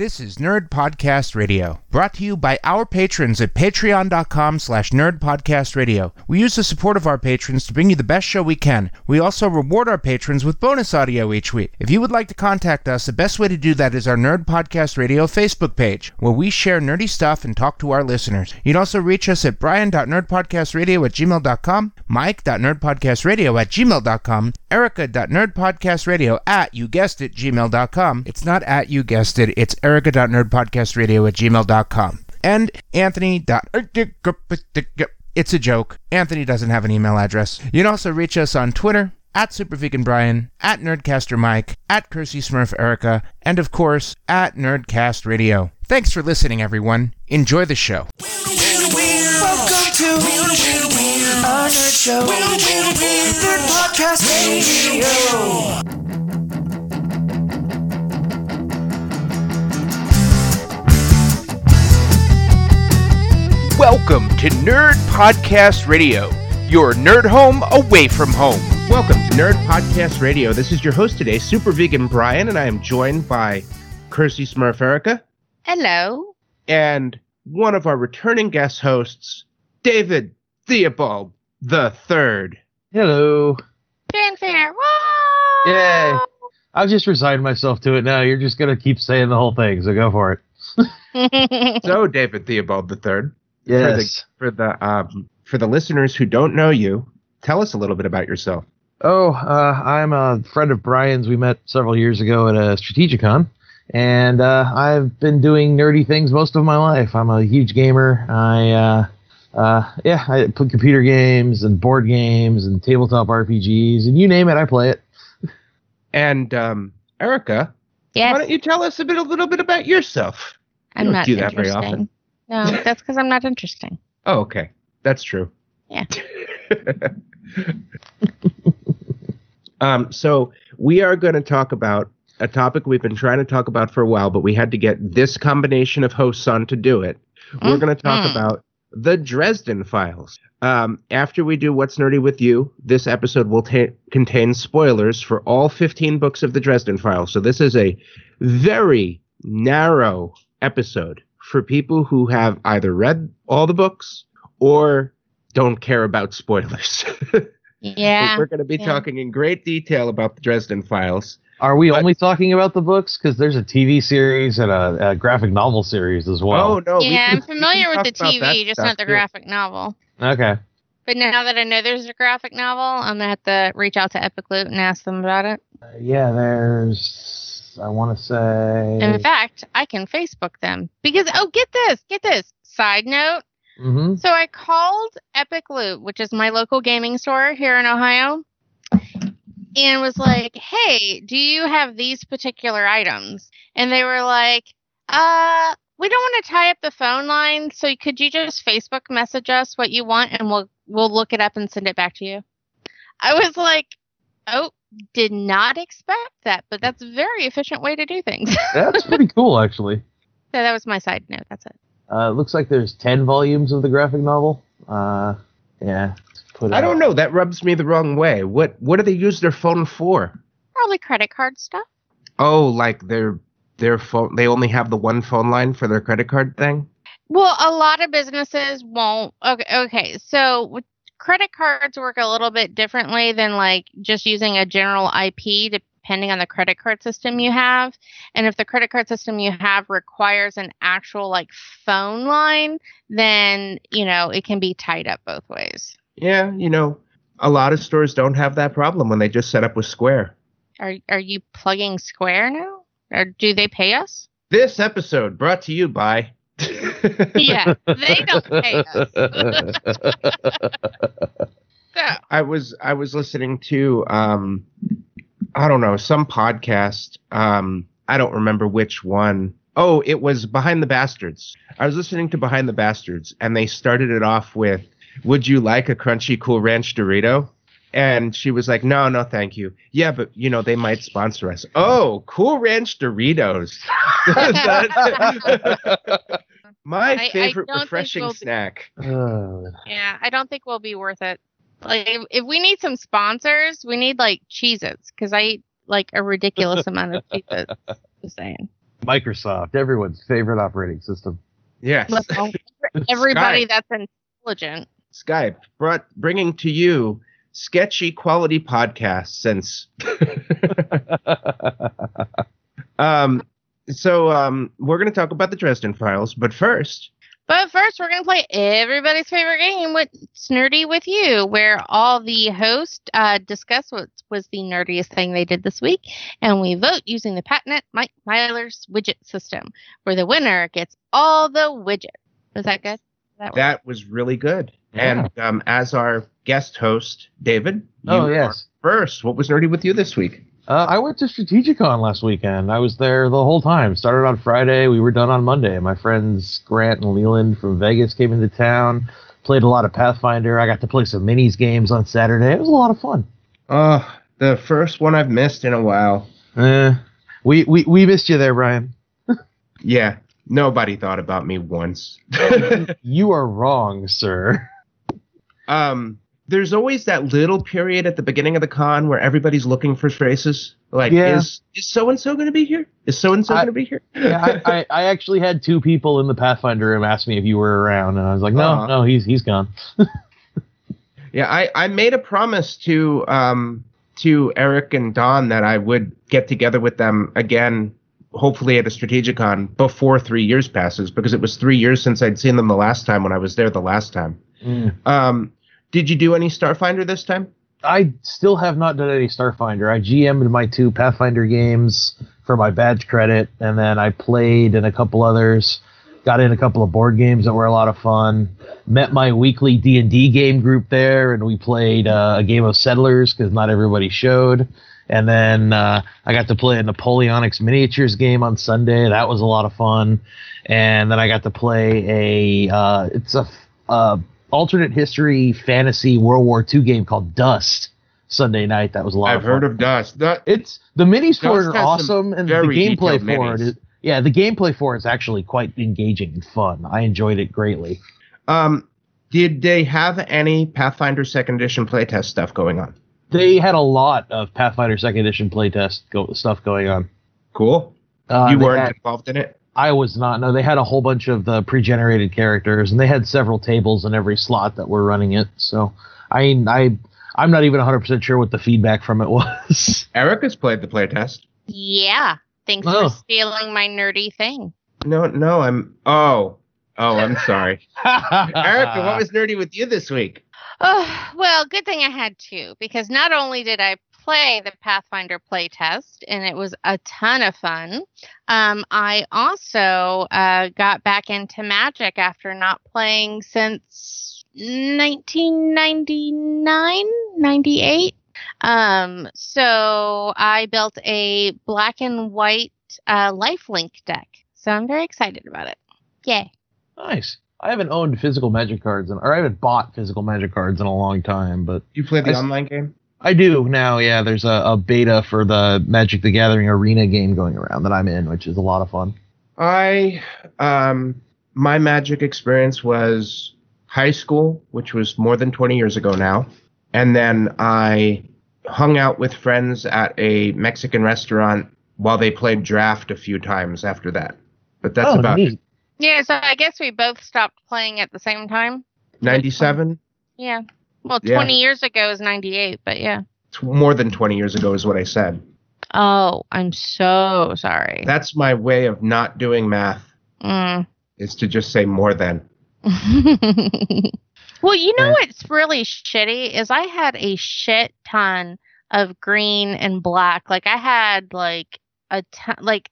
This is Nerd Podcast Radio, brought to you by our patrons at patreon.com slash nerdpodcastradio. We use the support of our patrons to bring you the best show we can. We also reward our patrons with bonus audio each week. If you would like to contact us, the best way to do that is our Nerd Podcast Radio Facebook page, where we share nerdy stuff and talk to our listeners. You can also reach us at brian.nerdpodcastradio at gmail.com, mike.nerdpodcastradio at gmail.com, erica.nerdpodcastradio at, you guessed it, gmail.com. It's not at you guessed it, it's erica.nerdpodcastradio at gmail.com. And Anthony. It's a joke. Anthony doesn't have an email address. You can also reach us on Twitter at SuperVeganBrian, at Nerdcaster Mike, at Kersey Smurf Erica, and of course, at Nerdcast Radio. Thanks for listening, everyone. Enjoy the show. Welcome to nerd show, Nerd Podcast Radio. Welcome to Nerd Podcast Radio, your nerd home away from home. Welcome to Nerd Podcast Radio. This is your host today, Super Vegan Brian, and I am joined by Kirsty Smurf Erica Hello. and one of our returning guest hosts, David Theobald the Third. Hello. Fanfare. Whoa! Yay. I've just resigned myself to it now. You're just gonna keep saying the whole thing, so go for it. So, David Theobald the Third, Yes. for the um, for the listeners who don't know you, tell us a little bit about yourself. Oh, uh, I'm a friend of Brian's. We met several years ago at a Strategicon, and uh, I've been doing nerdy things most of my life. I'm a huge gamer. I, uh, uh, yeah, I play computer games and board games and tabletop RPGs, and you name it, I play it. And um, Erica, yes. why don't you tell us a bit, a little bit about yourself? I'm don't not do that very often. No, that's because I'm not interesting. Oh, okay, that's true. Yeah. um, so we are going to talk about a topic we've been trying to talk about for a while, but we had to get this combination of hosts on to do it. We're going to talk about the Dresden Files. Um, after we do What's Nerdy with You, this episode will ta- contain spoilers for all 15 books of the Dresden Files. So this is a very narrow episode for people who have either read all the books or don't care about spoilers. Yeah. We're going to be yeah. talking in great detail about the Dresden Files. Are we But- only talking about the books? Because there's a TV series and a, a graphic novel series as well. oh no! we yeah, can- I'm familiar with the talk about that TV, just not the too. graphic novel. Okay. But now that I know there's a graphic novel, I'm gonna have to reach out to Epic Loot and ask them about it. Uh, yeah, there's. I want to say. In fact, I can Facebook them because oh, get this, get this. Side note: hmm So I called Epic Loot, which is my local gaming store here in Ohio, and was like, "Hey, do you have these particular items?" And they were like, "Uh, we don't want to tie up the phone line, so could you just Facebook message us what you want, and we'll we'll look it up and send it back to you." I was like, "Oh." Did not expect that, but that's a very efficient way to do things. That's pretty cool, actually. So that was my side note. That's it. Uh, looks like there's ten volumes of the graphic novel. Uh, yeah. Put I out. don't know. That rubs me the wrong way. What What do they use their phone for? Probably credit card stuff. Oh, like their their phone. They only have the one phone line for their credit card thing. Well, a lot of businesses won't. Okay, okay. So with credit cards work a little bit differently than like just using a general IP, depending on the credit card system you have. And if the credit card system you have requires an actual like phone line, then you know it can be tied up both ways. Yeah, you know, a lot of stores don't have that problem when they just set up with Square. Are are you plugging Square now, or do they pay us? This episode brought to you by. Yeah, they don't pay us. So I was I was listening to um I don't know some podcast um I don't remember which one. Oh, it was Behind the Bastards. I was listening to Behind the Bastards and they started it off with would you like a crunchy cool ranch Dorito? And she was like, "No, no, thank you." Yeah, but you know they might sponsor us. Oh, Cool Ranch Doritos. My I- I favorite don't refreshing we'll be- snack. Yeah, I don't think we'll be worth it. Like, if, if we need some sponsors, we need like Cheez Its because I eat like a ridiculous amount of Cheez Its. Just saying. Microsoft, everyone's favorite operating system. Yes. Well, everybody Skype. that's intelligent. Skype brought bringing to you sketchy quality podcasts since um so um we're going to talk about the Dresden Files, but first, But first, we're going to play everybody's favorite game, with Nerdy with You, where all the hosts uh, discuss what was the nerdiest thing they did this week, and we vote using the patented Mike Myler's widget system, where the winner gets all the widgets. Was that good? That that was really good. Yeah. And um as our guest host, David, you Oh, are yes. first, what was nerdy with you this week? Uh, I went to Strategicon last weekend. I was there the whole time. Started on Friday. We were done on Monday. My friends Grant and Leland from Vegas came into town. Played a lot of Pathfinder. I got to play some minis games on Saturday. It was a lot of fun. Oh, the first one I've missed in a while. Eh, we, we we missed you there, Brian. Yeah, nobody thought about me once. You are wrong, sir. um, there's always that little period at the beginning of the con where everybody's looking for traces. Like, Yeah. is is so and so going to be here? Is so and so going to be here? Yeah, I, I, I actually had two people in the Pathfinder room ask me if you were around, and I was like, no, Aw. no, he's he's gone. yeah, I I made a promise to um to Eric and Don that I would get together with them again. Hopefully at a Strategicon before three years passes, because it was three years since I'd seen them the last time when I was there the last time. Um, did you do any Starfinder this time? I still have not done any Starfinder. I GM'd my two Pathfinder games for my badge credit, and then I played in a couple others. Got in a couple of board games that were a lot of fun. Met my weekly D and D game group there, and we played uh, a game of Settlers because not everybody showed. And then uh, I got to play a Napoleonics miniatures game on Sunday. That was a lot of fun. And then I got to play a uh, it's a uh, alternate history fantasy World War II game called Dust Sunday night. That was a lot. I've of fun. heard of Dust. That, It's the minis for it are awesome, and the gameplay for it yeah, the gameplay for it's actually quite engaging and fun. I enjoyed it greatly. um, did they have any Pathfinder Second Edition playtest stuff going on? They had a lot of Pathfinder Second Edition playtest go- stuff going on. Cool. Uh, you weren't had- involved in it. I was not. No, they had a whole bunch of the pre-generated characters, and they had several tables in every slot that were running it. So I, mean, I, I'm not even 100 percent sure what the feedback from it was. Eric has played the playtest. Yeah. Thanks Oh. for stealing my nerdy thing. No, no, I'm. Oh, oh, I'm sorry. Erica, what was nerdy with you this week? Oh, well, good thing I had two because not only did I play the Pathfinder playtest and it was a ton of fun, um, I also uh, got back into Magic after not playing since 1999, 98. Um, so I built a black and white uh, lifelink deck. So I'm very excited about it. Yay. nice. I haven't owned physical Magic cards, in, or I haven't bought physical Magic cards in a long time, but You played the I s- online game? I do now. Yeah, there's a, a beta for the Magic the Gathering Arena game going around that I'm in, which is a lot of fun. I um my magic experience was high school, which was more than 20 years ago now. And then I hung out with friends at a Mexican restaurant while they played draft a few times after that. But that's oh, about neat. Yeah, so I guess we both stopped playing at the same time. 97. Yeah. Well, Yeah. 20 years ago is 98, but yeah. More than 20 years ago is what I said. Oh, I'm so sorry. That's my way of not doing math Mm. is to just say more than. well, you know Yeah. what's really shitty is I had a shit ton of green and black. Like I had like a ton, like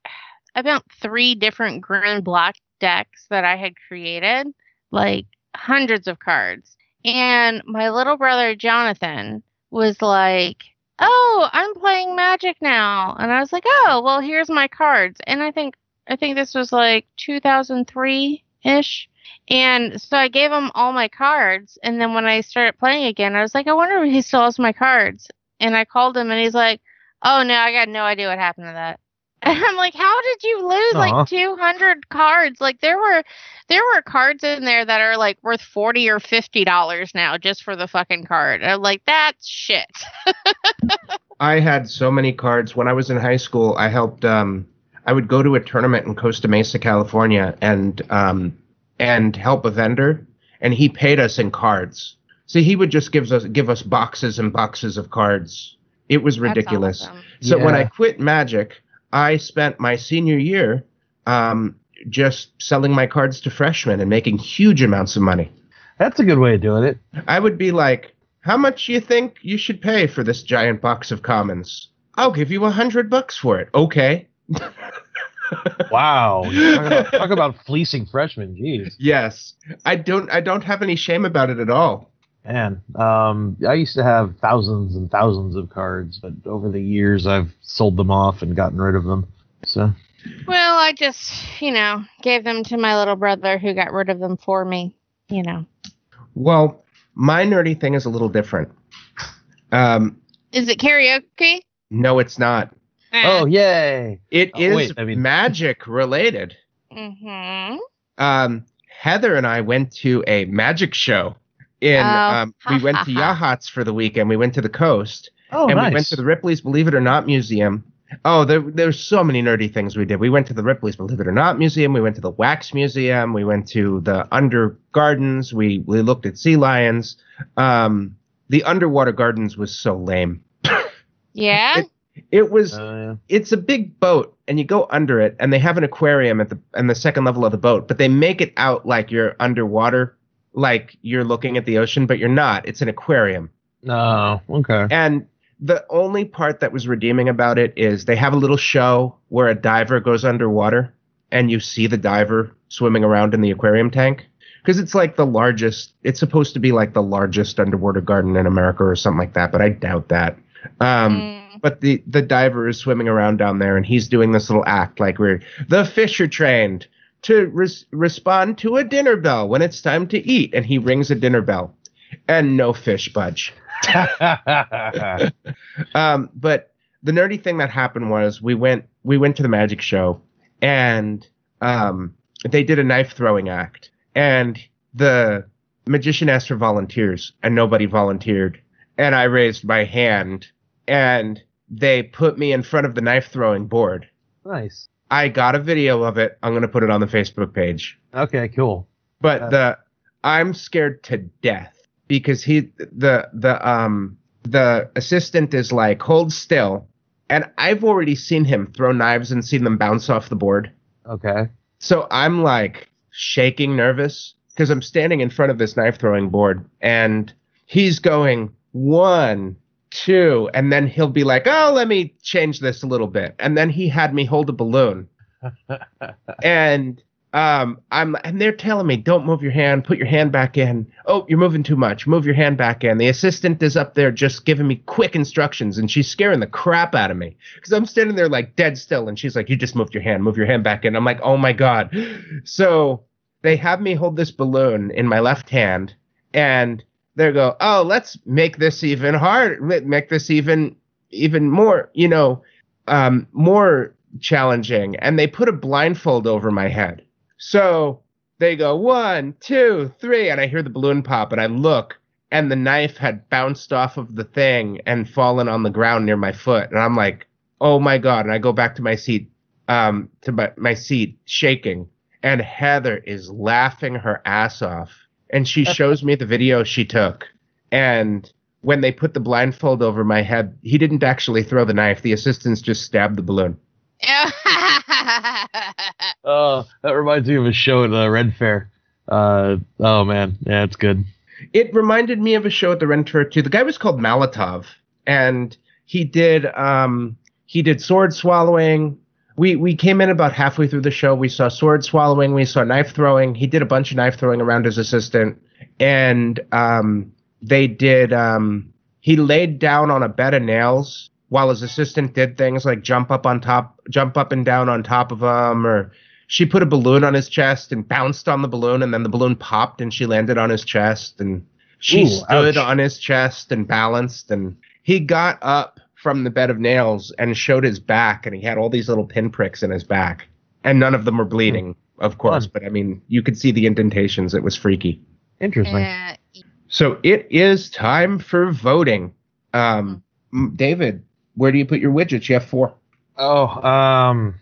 about three different green black decks that I had created, like hundreds of cards. And my little brother Jonathan was like, "Oh, I'm playing Magic now," and I was like, "Oh, well, here's my cards." And I think I think this was like 2003 ish. And so I gave him all my cards. And then when I started playing again, I was like, I wonder if he still has my cards. And I called him and he's like, Oh no, I got no idea what happened to that. And I'm like, How did you lose Aw. like 200 cards? Like there were there were cards in there that are like worth 40 or 50 dollars now just for the fucking card. I'm like, that's shit. I had so many cards when I was in high school. I helped. Um, I would go to a tournament in Costa Mesa, California, and um, and help a vendor, and he paid us in cards. So he would just give us give us boxes and boxes of cards. It was ridiculous. awesome. So when I quit Magic, I spent my senior year um, just selling my cards to freshmen and making huge amounts of money. That's a good way of doing it. I would be like, "How much do you think you should pay for this giant box of commons?" I'll give you a hundred bucks for it. Okay. Wow. talk, about, talk about fleecing freshmen. Jeez. Yes, I don't. I don't have any shame about it at all. Man, um, I used to have thousands and thousands of cards, but over the years I've sold them off and gotten rid of them. So Well, I just, you know, gave them to my little brother who got rid of them for me. You know. Well, my nerdy thing is a little different. Um, Is it karaoke? no, it's not. Oh yay! It Oh, is wait, I mean- magic related. Mm-hmm. um, Heather and I went to a magic show. In Oh, um, we went to ha. Yachats for the weekend. We went to the coast, Oh and nice. we went to the Ripley's Believe It or Not museum. Oh, there there's so many nerdy things we did. We went to the Ripley's Believe It or Not museum. We went to the Wax Museum. We went to the Under Gardens. We we looked at sea lions. Um, the underwater gardens was so lame. Yeah. It- It was Uh, it's a big boat and you go under it and they have an aquarium at the and the second level of the boat but they make it out like you're underwater like you're looking at the ocean but you're not it's an aquarium no. Okay. and the only part that was redeeming about it is they have a little show where a diver goes underwater and you see the diver swimming around in the aquarium tank because it's like the largest it's supposed to be like the largest underwater garden in america or something like that but i doubt that um Mm. but the the diver is swimming around down there and he's doing this little act like we're the fish are trained to res- respond to a dinner bell when it's time to eat and he rings a dinner bell. And no fish budge. Um, but the nerdy thing that happened was we went we went to the magic show and um, they did a knife throwing act and the magician asked for volunteers and nobody volunteered. And i raised my hand and they put me in front of the knife throwing board. Nice. I got a video of it i'm going to put it on the facebook page Okay. Cool. but Uh, the I'm scared to death because he the the um the assistant is like hold still and I've already seen him throw knives and seen them bounce off the board. Okay. So I'm like shaking nervous because I'm standing in front of this knife throwing board and he's going one, two, and then he'll be like, oh, let me change this a little bit. And then he had me hold a balloon. and um I'm and they're telling me, don't move your hand, put your hand back in. Oh, you're moving too much. Move your hand back in. The assistant is up there just giving me quick instructions and she's scaring the crap out of me. Because I'm standing there like dead still and she's like, You just moved your hand, move your hand back in. I'm like, oh my God. So they have me hold this balloon in my left hand and they go, Oh, let's make this even hard make this even even more, you know, um more challenging. And they put a blindfold over my head. So they go one, two, three, and I hear the balloon pop, and I look, and the knife had bounced off of the thing and fallen on the ground near my foot, and I'm like, oh my god! And I go back to my seat, um, to my, my seat, shaking, and Heather is laughing her ass off, and she shows me the video she took, and when they put the blindfold over my head, he didn't actually throw the knife. The assistants just stabbed the balloon. Oh, that reminds me of a show at the Ren Fair. Uh, oh man, yeah, it's good. it reminded me of a show at the Ren Fair too. The guy was called Malatov, and he did um he did sword swallowing. We we came in about halfway through the show. We saw sword swallowing. We saw knife throwing. He did a bunch of knife throwing around his assistant, and um they did um he laid down on a bed of nails while his assistant did things like jump up on top, jump up and down on top of him, or she put a balloon on his chest and bounced on the balloon, and then the balloon popped and she landed on his chest, and she Ooh, stood ouch. on his chest and balanced, and he got up from the bed of nails and showed his back, and he had all these little pinpricks in his back, and none of them were bleeding, of course, but I mean, you could see the indentations. It was freaky. Interesting. Uh, So it is time for voting. Um, David, where do you put your widgets? You have four. Oh, um,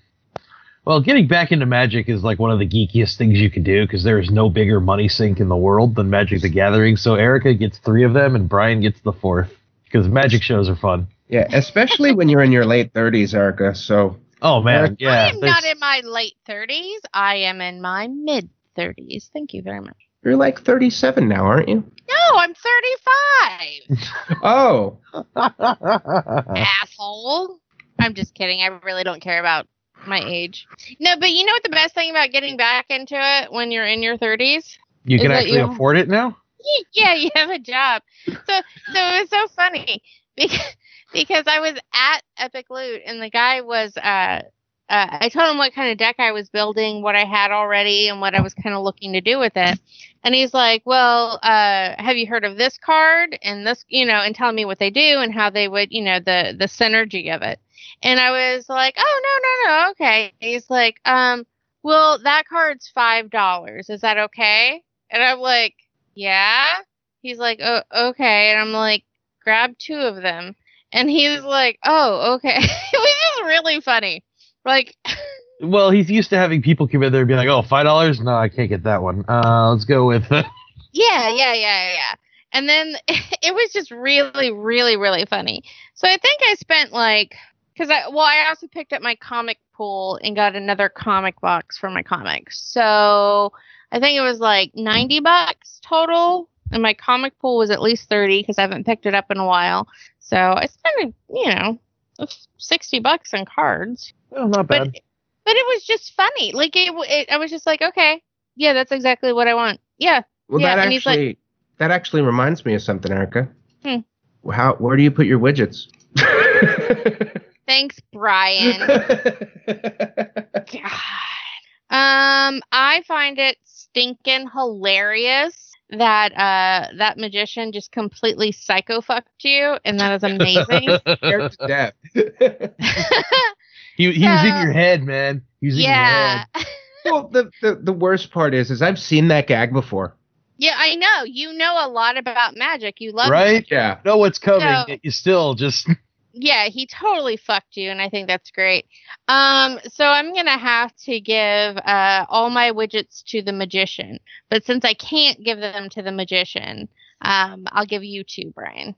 Well, getting back into Magic is like one of the geekiest things you can do because there is no bigger money sink in the world than Magic the Gathering. So Erica gets three of them and Brian gets the fourth because Magic shows are fun. Yeah, especially when you're in your late 30s, Erica. So Oh man, Eric- yeah. I am not in my late 30s. I am in my mid 30s. Thank you very much. you're like 37 now, aren't you? No, I'm 35. Oh, asshole. I'm just kidding. I really don't care about my age. No, but you know what the best thing about getting back into it when you're in your 30s? you can actually you? afford it now. Yeah, you have a job. So, so it was so funny because because I was at Epic Loot and the guy was uh. Uh, I told him what kind of deck I was building, what I had already, and what I was kind of looking to do with it. And he's like, "Well, uh, have you heard of this card and this, you know, and tell me what they do and how they would, you know, the the synergy of it." And I was like, "Oh no, no, no, okay." He's like, "Um, well, that card's five dollars. Is that okay?" And I'm like, "Yeah." He's like, "Oh, okay." And I'm like, "Grab two of them." And he's like, "Oh, okay." it was just really funny. Like, Well, he's used to having people come in there and be like, "Oh, five dollars? No, I can't get that one. Uh, let's go with." yeah, yeah, yeah, yeah. And then it was just really, really, really funny. So I think I spent like, because I, well, I also picked up my comic pool and got another comic box for my comics. So I think it was like 90 bucks total. And my comic pool was at least 30 because I haven't picked it up in a while. So I spent, you know, 60 bucks on cards. oh, not But, bad. but it was just funny. Like, it, it, I was just like, okay, yeah, that's exactly what I want. Yeah. well, Yeah, that and he's like- actually that actually reminds me of something, Erica. Hmm. How where do you put your widgets? Thanks, Brian. God. Um, I find it stinking hilarious that uh that magician just completely psycho fucked you, and that is amazing. Death. he, he was in your head, man. He was in your yeah. head. well, the, the the worst part is, is I've seen that gag before. Yeah, I know. You know a lot about magic. You love Right? magic. Yeah. Know what's coming. So- you still just Yeah, he totally fucked you, and I think that's great. Um, so I'm gonna have to give uh all my widgets to the magician, but since I can't give them to the magician, um, I'll give you two, Brian.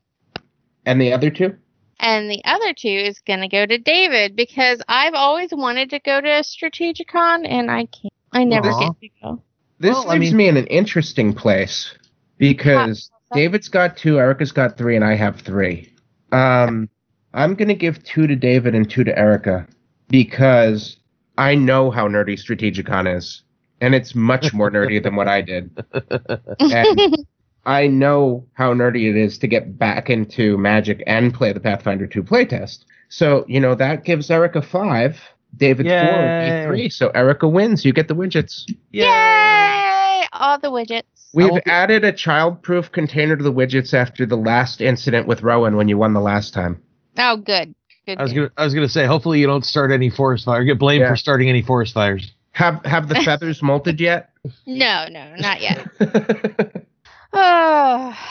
And the other two? And the other two is going to go to David because I've always wanted to go to Strategicon and I can't. I never Aw. get to go. This Well, I leaves mean- me in an interesting place because David's got two, Erica's got three, and I have three. Um, I'm gonna give two to David and two to Erica because I know how nerdy Strategicon is, and it's much more nerdy than what I did. And I know how nerdy it is to get back into Magic and play the Pathfinder 2 playtest. So you know that gives Erica five, David four, and me three. So Erica wins. You get the widgets. Yay! All the widgets. We've be- added a child-proof container to the widgets after the last incident with Rowan when you won the last time. Oh, good. Good. I was gonna I was gonna say, hopefully you don't start any forest fire. Get blamed Yeah. for starting any forest fires. Have have the feathers molted yet? No, no, not yet. Oh.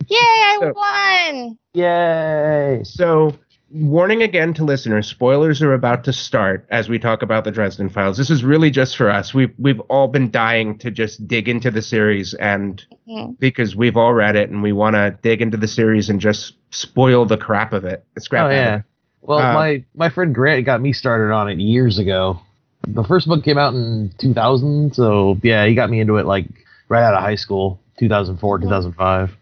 Yay, I So- won. Yay! so, warning again to listeners: spoilers are about to start as we talk about the Dresden Files. This is really just for us. We've we've all been dying to just dig into the series, and Mhm. because we've all read it, and we want to dig into the series and just spoil the crap of it. Scrap Oh yeah. it. Well, Uh, my my friend Grant got me started on it years ago. The first book came out in 2000, so yeah, he got me into it like right out of high school, 2004, 2005.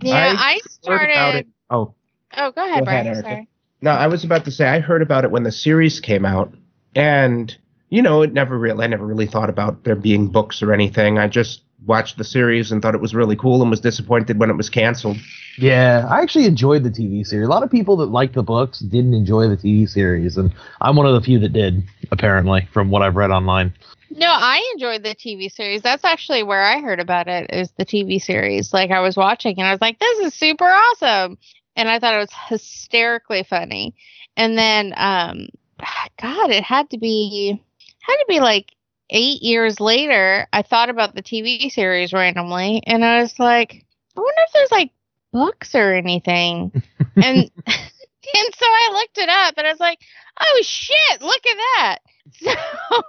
Yeah, I I, started. Oh, Oh, go ahead, Go Brian. Erica. Sorry. No, I was about to say I heard about it when the series came out, and you know, it never really, I never really thought about there being books or anything. I just watched the series and thought it was really cool, and was disappointed when it was canceled. Yeah, I actually enjoyed the TV series. A lot of people that liked the books didn't enjoy the TV series, and I'm one of the few that did, apparently, from what I've read online. No, I enjoyed the TV series. That's actually where I heard about it. Is the TV series? Like I was watching and I was like, "This is super awesome," and I thought it was hysterically funny. And then, um, God, it had to be had to be like eight years later. I thought about the TV series randomly, and I was like, I wonder if there's like books or anything. and and so I looked it up, and I was like, oh shit, look at that.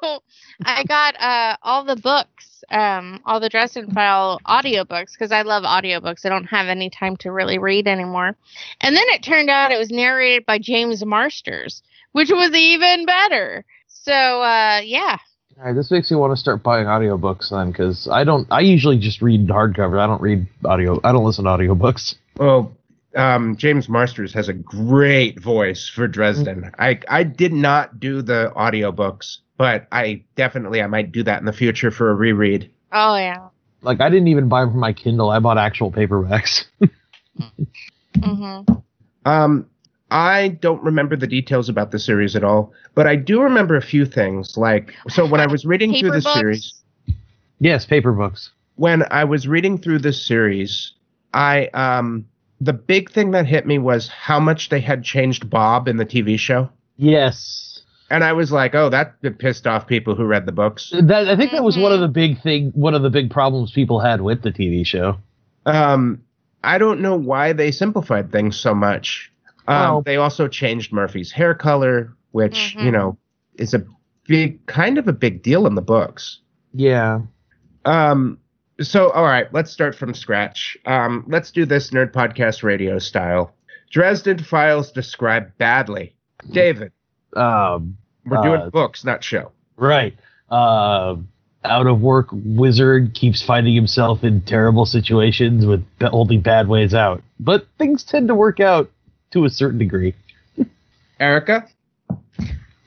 So I got uh, all the books, um, all the Dresden File audiobooks, because I love audiobooks. I don't have any time to really read anymore. And then it turned out it was narrated by James Marsters, which was even better. So uh, yeah, All right, this makes me want to start buying audiobooks then, because I don't. I usually just read hardcover. I don't read audio. I don't listen to audiobooks. Well, um, James Marsters has a great voice for Dresden. I I did not do the audiobooks, but I definitely I might do that in the future for a reread. oh yeah. Like I didn't even buy them for my Kindle. I bought actual paperbacks. hmm Um, I don't remember the details about the series at all, but I do remember a few things. Like, so when I was reading through Paper the series, yes, paper books. when I was reading through this series, I um the big thing that hit me was how much they had changed Bob in the TV show. Yes. And I was like, oh, that pissed off people who read the books. That, I think that was one of the big thing. One of the big problems people had with the TV show. Um, I don't know why they simplified things so much. Um, Well- they also changed Murphy's hair color, which, Mhm. you know, is a big, kind of a big deal in the books. Yeah. Um, so, all right, let's start from scratch. Um, let's do this Nerd Podcast Radio style. Dresden Files described badly. David, Um. we're Uh, doing books, not show. Right. Uh. Out of work wizard keeps finding himself in terrible situations with only bad ways out, but things tend to work out to a certain degree. Erica?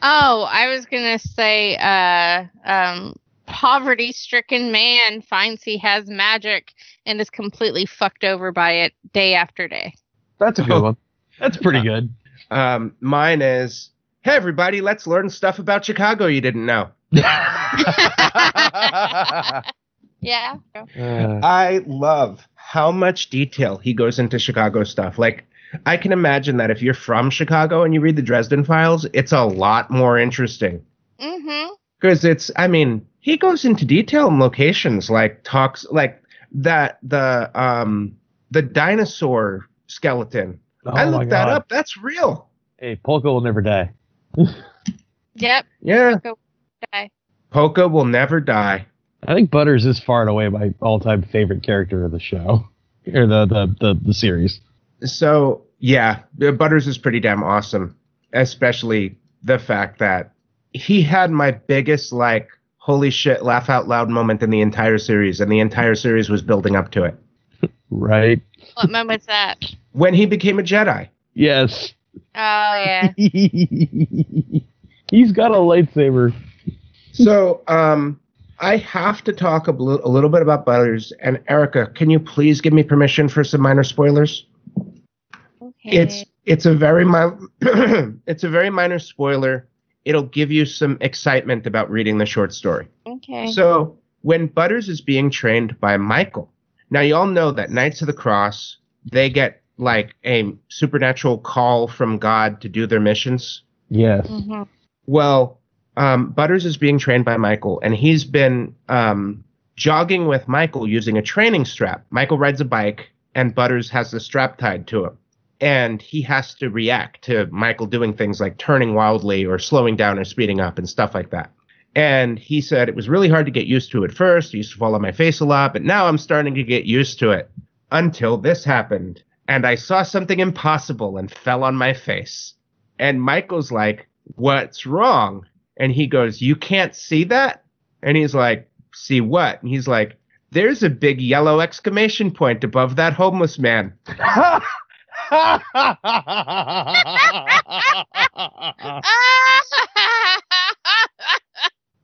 Oh, I was gonna say, uh, um, poverty-stricken man finds he has magic and is completely fucked over by it day after day. That's a good one. That's pretty good. Um, mine is, hey, everybody, let's learn stuff about Chicago you didn't know. Yeah. Uh, I love how much detail he goes into Chicago stuff. Like, I can imagine that if you're from Chicago and you read the Dresden Files, it's a lot more interesting. Mm-hmm. Because it's, I mean, he goes into detail in locations, like talks, like that, the, um, the dinosaur skeleton. I oh my looked that up. That's real. Hey, Polka will never die. Yep. Yeah. Okay. Polka will never die. I think Butters is far and away my all-time favorite character of the show, or the the the, the series. So yeah, uh, Butters is pretty damn awesome, especially the fact that he had my biggest like holy shit laugh out loud moment in the entire series, and the entire series was building up to it Right. What moment's that? when he became a Jedi. Yes. Oh yeah. He's got a lightsaber. So um, I have to talk a, bl- a little bit about Butters and Erica. Can you please give me permission for some minor spoilers? Okay. It's it's a very mi- it's a very minor spoiler. It'll give you some excitement about reading the short story. okay. So when Butters is being trained by Michael, now you all know that Knights of the Cross they get like a supernatural call from God to do their missions. Yes. hmm Well, um, Butters is being trained by Michael, and he's been um, jogging with Michael using a training strap. Michael rides a bike, and Butters has the strap tied to him. And he has to react to Michael doing things like turning wildly or slowing down or speeding up and stuff like that. And he said it was really hard to get used to at first. It used to fall on my face a lot, but now I'm starting to get used to it until this happened. And I saw something impossible and fell on my face. And Michael's like, What's wrong? And he goes, You can't see that? And he's like, See what? And he's like, There's a big yellow exclamation point above that homeless man.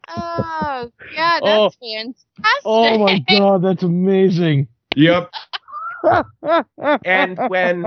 oh god, Oh. that's fantastic. oh my god, that's amazing. Yep. and when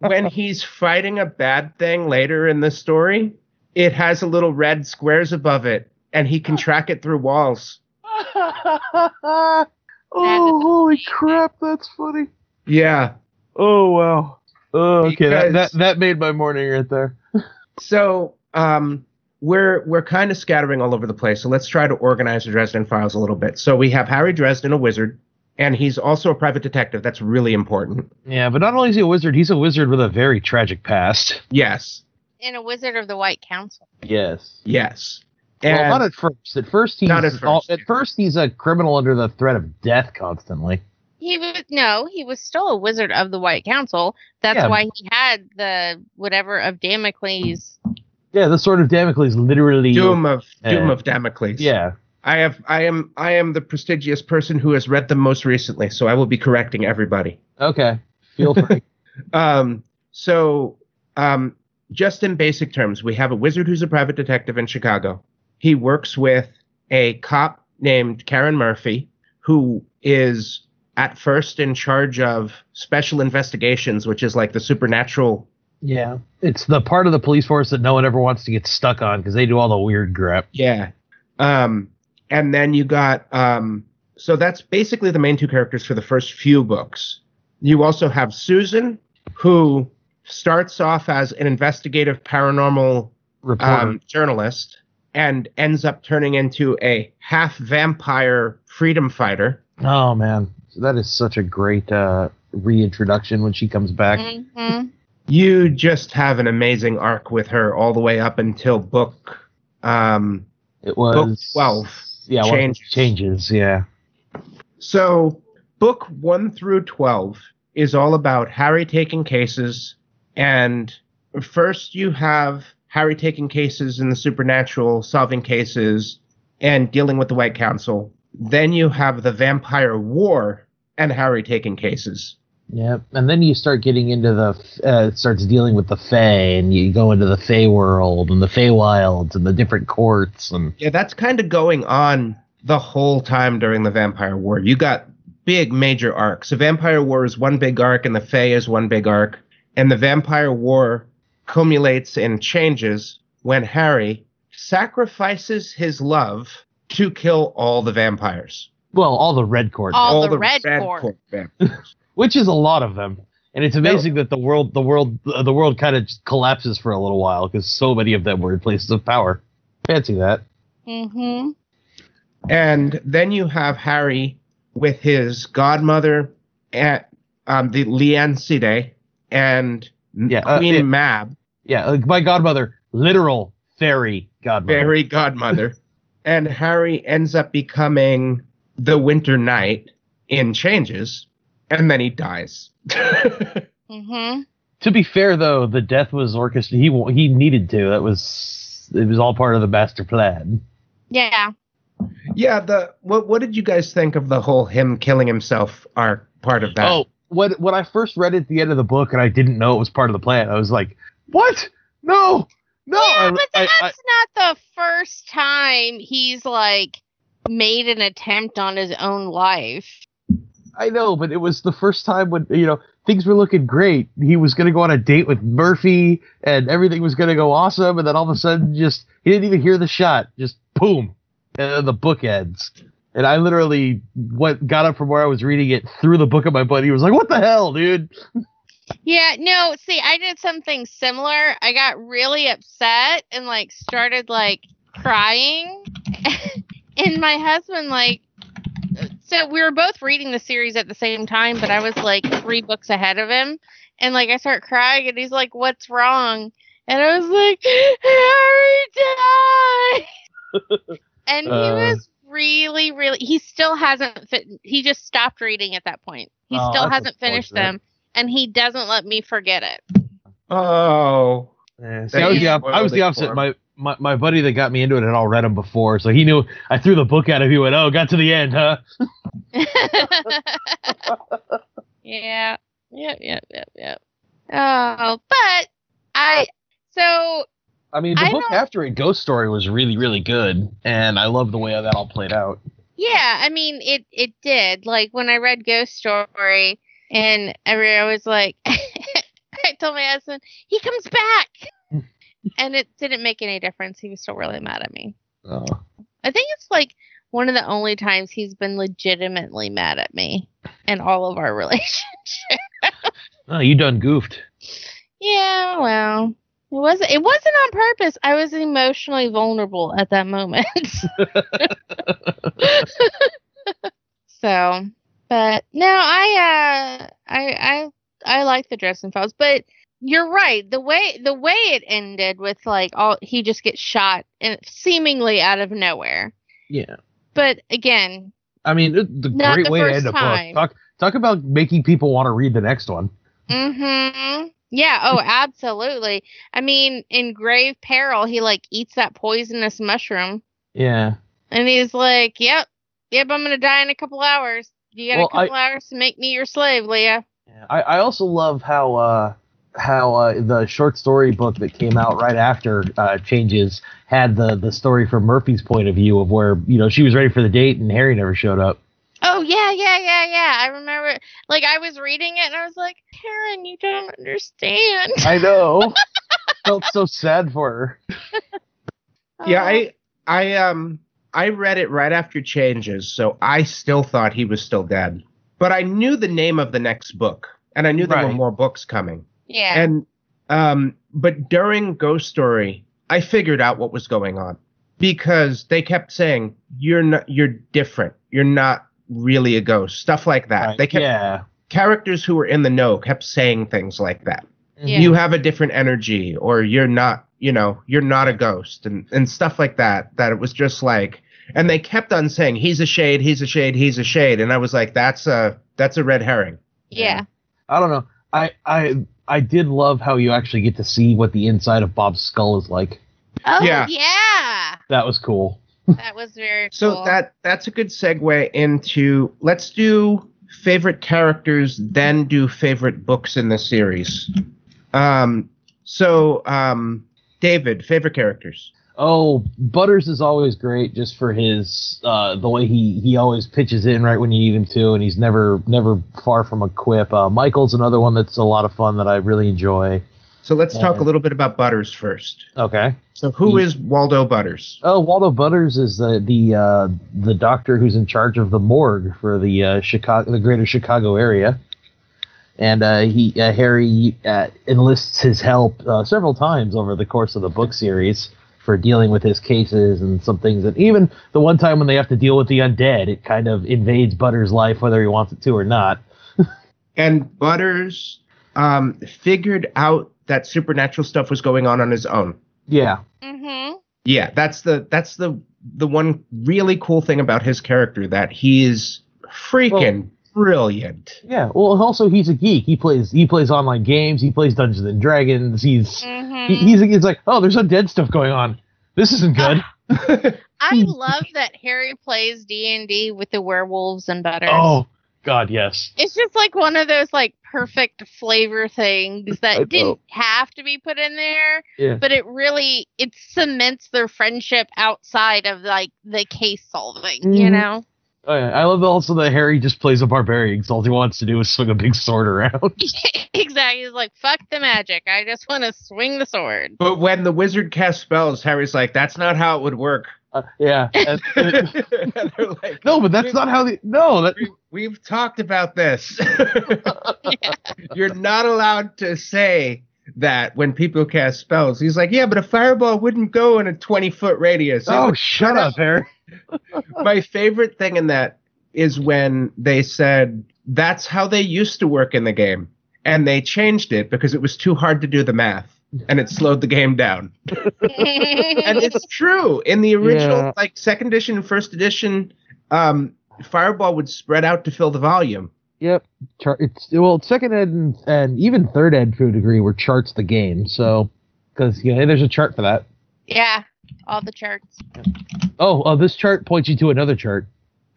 when he's fighting a bad thing later in the story, it has a little red squares above it, and he can track it through walls. oh, holy crap, that's funny. Yeah. Oh wow. Oh, okay, that, that that made my morning right there. So um, we're we're kind of scattering all over the place. So let's try to organize the Dresden Files a little bit. So we have Harry Dresden, a wizard, and he's also a private detective. That's really important. Yeah, but not only is he a wizard, he's a wizard with a very tragic past. Yes, in a Wizard of the White Council. Yes. yes. And well, not at first. At first, he's Not at first. all- at first he's a criminal under the threat of death constantly. He was no, he was still a wizard of the White Council. That's Yeah. why he had the whatever of Damocles. Yeah, the sword of Damocles literally. Doom of Doom Uh, of Damocles. Yeah. I have I am I am the prestigious person who has read them most recently, so I will be correcting everybody. Okay. Feel free. Um, so, um, just in basic terms, we have a wizard who's a private detective in Chicago. He works with a cop named Karen Murphy, who is at first in charge of special investigations, which is like the supernatural. yeah. It's the part of the police force that no one ever wants to get stuck on because they do all the weird crap. Yeah. Um, and then you got um, so that's basically the main two characters for the first few books. You also have Susan, who starts off as an investigative paranormal um, journalist and ends up turning into a half vampire freedom fighter. oh man, that is such a great uh, reintroduction when she comes back. Mhm. You just have an amazing arc with her all the way up until book um, It was book 12. Yeah, one- changes. changes. Yeah. So, book 1 through 12 is all about Harry taking cases and first you have Harry taking cases in the supernatural, solving cases and dealing with the White Council. Then you have the Vampire War and Harry taking cases. Yeah, and then you start getting into the uh, starts dealing with the Fae, and you go into the Fae world and the Fae wilds and the different courts, and Yeah, that's kind of going on the whole time during the Vampire War. You got big major arcs. The Vampire War is one big arc, and the Fae is one big arc. And the Vampire War culminates and changes when Harry sacrifices his love to kill all the vampires. Well, all the Red Court, All the Red Court. vampires. which is a lot of them. And it's amazing that the world, the world, the world kind of collapses for a little while because so many of them were in places of power. Fancy that. Mm-hmm. and then you have Harry with his godmother, at, um, the Leanansidhe, and Yeah, uh, Queen yeah. Mab. Yeah, like my godmother, literal fairy godmother. fairy godmother. and Harry ends up becoming the Winter Knight in Changes, and then he dies. Mhm. To be fair, though, the death was orchestrated. He he needed to. That was it was all part of the master plan. Yeah. yeah, the what what did you guys think of the whole him killing himself arc part of that? Oh, when when I first read it at the end of the book and I didn't know it was part of the plan, I was like, "What? No, no!" yeah, I- but I- that's I- not the first time he's like made an attempt on his own life. I know, but it was the first time when you know things were looking great. He was going to go on a date with Murphy, and everything was going to go awesome. And then all of a sudden, just he didn't even hear the shot. Just boom, and then the book ends. And I literally went, got up from where I was reading it, threw the book at my buddy. He was like, "What the hell, dude?" Yeah, no, see, I did something similar. I got really upset and like started like crying. and my husband like so we were both reading the series at the same time, but I was like 3 books ahead of him. And like I start crying and he's like, "What's wrong?" And I was like, "Harry died." and he Uh. was really really he still hasn't fit he just stopped reading at that point. He Oh, still hasn't finished them and he doesn't let me forget it. oh, Yeah, see, That I was the, I was the opposite. My, my my buddy that got me into it had all read them before, so he knew. I threw the book at him. He went, "Oh, got to the end, huh?" yeah. Yep, yep, yep, yep. Oh, but I so I mean, the I book after it, Ghost Story, was really, really good, and I love the way that all played out. yeah, I mean it it did. Like when I read Ghost Story and every I was like I told my husband, he comes back. And it didn't make any difference. He was still really mad at me. Oh. I think it's like one of the only times he's been legitimately mad at me in all of our relationship. oh, you done goofed. Yeah, well, it wasn't. It wasn't on purpose. I was emotionally vulnerable at that moment. so, but no, I, uh, I, I, I like the Dresden Files, but you're right. The way the way it ended with like all he just gets shot and seemingly out of nowhere. Yeah. But again, I mean, the great the way to end a book. Talk talk about making people want to read the next one. Mm hmm Yeah, oh, absolutely. I mean, in grave peril, he like eats that poisonous mushroom Yeah. and he's like, "Yep. Yep, I'm going to die in a couple hours. You got Well, a couple hours to make me your slave, Lea." Yeah, I, I also love how uh, how uh, the short story book that came out right after uh, Changes had the the story from Murphy's point of view of where you know she was ready for the date and Harry never showed up. Oh yeah, yeah, yeah, yeah. I remember. Like I was reading it and I was like, Karen, you don't understand. I know. Felt so sad for her. Yeah. I I um I read it right after changes, so I still thought he was still dead. But I knew the name of the next book, and I knew there were more books coming. Yeah. And um but during Ghost Story, I figured out what was going on because they kept saying you're not you're different. You're not really a ghost. Stuff like that. Right, They kept yeah. characters who were in the know kept saying things like that. Yeah. You have a different energy or you're not, you know, you're not a ghost and and stuff like that that it was just like and they kept on saying he's a shade, he's a shade, he's a shade and I was like that's a that's a red herring. yeah. I don't know. I I I did love how you actually get to see what the inside of Bob's skull is like. Oh Yeah. yeah. That was cool. That was very So cool. that that's a good segue into let's do favorite characters, then do favorite books in the series. Um, so um, David, favorite characters. Oh, Butters is always great just for his uh, the way he he always pitches in right when you need him to, and he's never never far from a quip. Uh, Michael's another one that's a lot of fun that I really enjoy. So let's talk a little bit about Butters first. Okay. So who Ye- is Waldo Butters? Oh, Waldo Butters is the the uh, the doctor who's in charge of the morgue for the uh, Chicago the greater Chicago area, and uh, he uh, Harry uh, enlists his help uh, several times over the course of the book series for dealing with his cases and some things And even the one time when they have to deal with the undead, it kind of invades Butters' life whether he wants it to or not. And Butters um, figured out that supernatural stuff was going on on his own. Yeah, mm-hmm. Yeah, that's the that's the the one really cool thing about his character that he is freaking brilliant. yeah. Well, also he's a geek. He plays he plays online games. He plays Dungeons and Dragons. He's Mm-hmm. he, he's he's like, oh, there's undead stuff going on. This isn't good. I love that Harry plays D and D with the werewolves and butters. oh God, yes. It's just like one of those like perfect flavor things that didn't have to be put in there, Yeah. but it really it cements their friendship outside of like the case solving, you Mhm. know? Oh, yeah. I love also that Harry just plays a barbarian because all he wants to do is swing a big sword around. exactly. He's like, fuck the magic. I just want to swing the sword. But when the wizard casts spells, Harry's like, "That's not how it would work." Uh, yeah. And- and- And like, no, but that's not how the no. That we, we've talked about this. You're not allowed to say that when people cast spells. He's like, yeah, but a fireball wouldn't go in a 20 foot radius. Oh, shut up, Harry. My favorite thing in that is when they said that's how they used to work in the game. And they changed it because it was too hard to do the math and it slowed the game down. and it's true. In the original, Yeah. like second edition and first edition, um, Fireball would spread out to fill the volume. Yep. Char- it's well, second ed and, and even third ed to a degree were charts the game. So because you know there's a chart for that. yeah, all the charts. Oh, oh, this chart points you to another chart.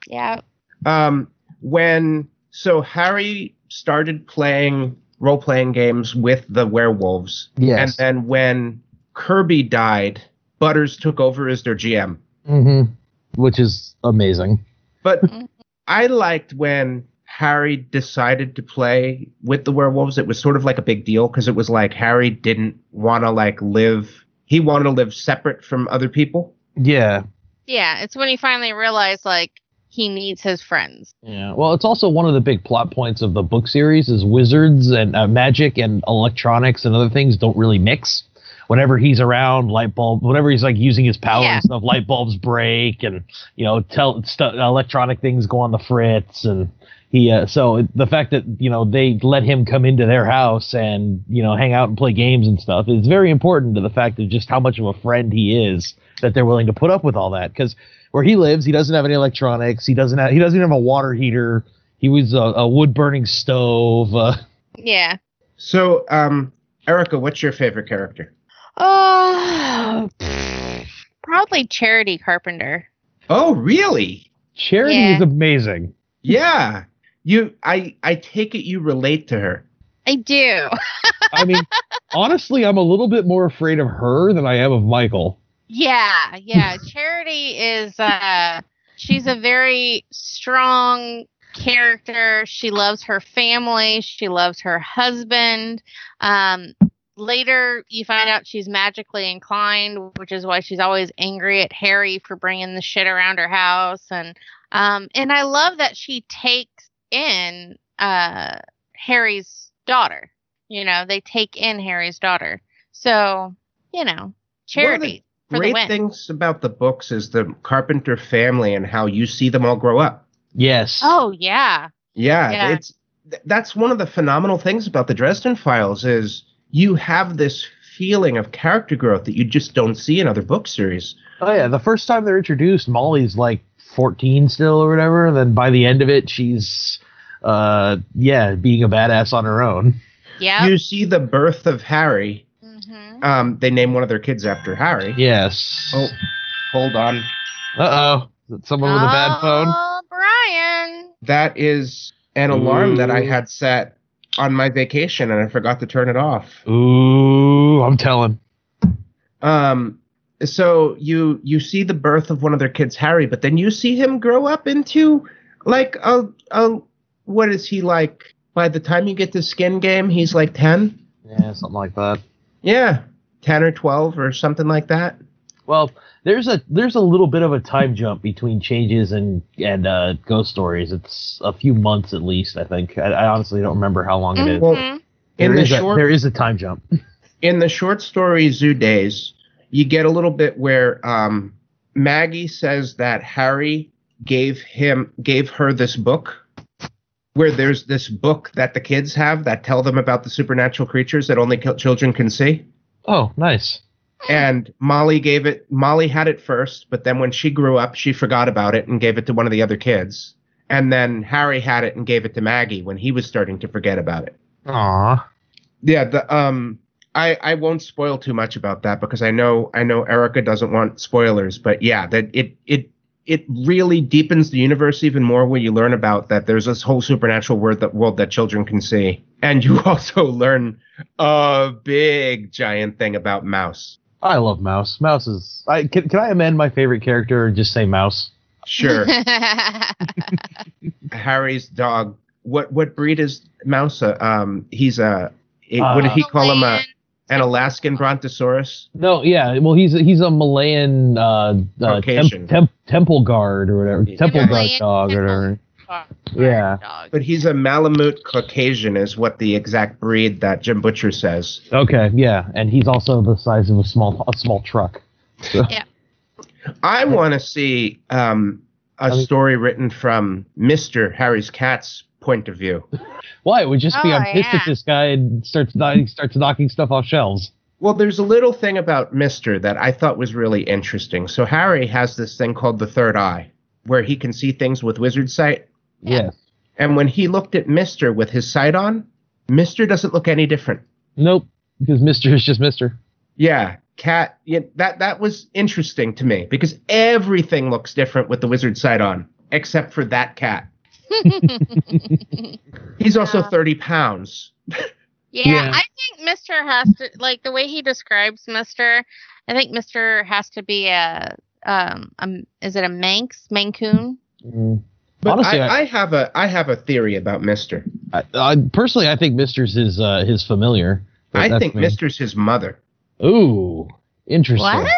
Yeah. Um, when so Harry started playing role playing games with the werewolves, and Yes. then when Kirby died, Butters took over as their GM. mm-hmm. Which is amazing. But Mhm. I liked when Harry decided to play with the werewolves. It was sort of like a big deal because it was like Harry didn't want to like live. He wanted to live separate from other people. Yeah. Yeah. It's when he finally realized like he needs his friends. Yeah. Well, it's also one of the big plot points of the book series is wizards and uh, magic and electronics and other things don't really mix. whenever he's around, light bulb, whenever he's like using his power Yeah. and stuff, light bulbs break, and you know, tell stu- electronic things go on the fritz, and he. Uh, so the fact that you know they let him come into their house and you know hang out and play games and stuff is very important to the fact of just how much of a friend he is that they're willing to put up with all that because where he lives, he doesn't have any electronics. He doesn't have. He doesn't even have a water heater. He was a, a wood burning stove. Uh, Yeah. So, um, Erica, what's your favorite character? Oh, probably Charity Carpenter. Oh, really? Charity Yeah. is amazing. Yeah. You, I, I take it you relate to her. I do. I mean, honestly, I'm a little bit more afraid of her than I am of Michael. Yeah, yeah. Charity is uh she's a very strong character. She loves her family, she loves her husband. Um later you find out she's magically inclined, which is why she's always angry at Harry for bringing the shit around her house and um and I love that she takes in uh Harry's daughter. You know, they take in Harry's daughter. So, you know, charity Great win. things about the books is the Carpenter family and how you see them all grow up. Yes. Oh yeah. Yeah, Yeah. it's th- that's one of the phenomenal things about the Dresden Files is you have this feeling of character growth that you just don't see in other book series. Oh yeah. The first time they're introduced, Molly's like 14 still or whatever. Then by the end of it, she's uh yeah being a badass on her own. Yeah. You see the birth of Harry. Um, they name one of their kids after Harry. Yes. Oh, hold on. Uh oh. Someone with a bad phone. Oh, Brian. That is an alarm that I had set on my vacation and I forgot to turn it off. Ooh, I'm telling. Um, so you you see the birth of one of their kids, Harry, but then you see him grow up into like a a what is he like? By the time you get to Skin Game, he's like ten. Yeah, something like that. Yeah, ten or twelve or something like that. Well, there's a there's a little bit of a time jump between changes and and uh, ghost stories. It's a few months at least, I think. I, I honestly don't remember how long it is. Well, Mhm. In There the is a, short there is a time jump. in the short story Zoo Days, you get a little bit where um, Maggie says that Harry gave him gave her this book, where there's this book that the kids have that tell them about the supernatural creatures that only children can see. Oh, nice. And Molly gave it. Molly had it first, but then when she grew up, she forgot about it and gave it to one of the other kids. And then Harry had it and gave it to Maggie when he was starting to forget about it. Aw. Yeah, the um I I won't spoil too much about that because I know I know Erica doesn't want spoilers, but yeah, that it it it really deepens the universe even more when you learn about that there's this whole supernatural world that world that children can see. And you also learn a big giant thing about Mouse. I love Mouse. Mouse is. I can, can I amend my favorite character and just say Mouse? Sure. Harry's dog. What what breed is Mouse? Uh, um he's a, a what did he call him? A, an Alaskan Brontosaurus? No, yeah. Well, he's he's a Malayan uh, uh Caucasian. temp, temp, temple guard or whatever. Yeah. Temple guard Himalayan dog or whatever. Dog. Yeah. Dog. But he's a Malamute Caucasian, is what the exact breed that Jim Butcher says. Okay, yeah, and he's also the size of a small a small truck. So- I want to see um, a I mean- story written from Mister Harry's cat's point of view. Why? It would just be Oh, I'm pissed yeah. at this guy and starts knocking, starts knocking stuff off shelves. Well, there's a little thing about Mister that I thought was really interesting. So Harry has this thing called the third eye, where he can see things with wizard sight. Yes. And when he looked at Mister with his sight on, Mister doesn't look any different. Nope. Because Mister is just Mister. Yeah, cat. Yeah, that that was interesting to me because everything looks different with the wizard sight on, except for that cat. He's also 30 pounds. Yeah, Yeah. I think Mr. has to like the way he describes Mr. I think Mr. has to be a um um is it a Manx Maine Coon? Mm. But Honestly, I, I- I have a I have a theory about Mister. I, I, personally, I think Mister's his uh, his familiar. I think me. Mister's his mother. Ooh, interesting. What?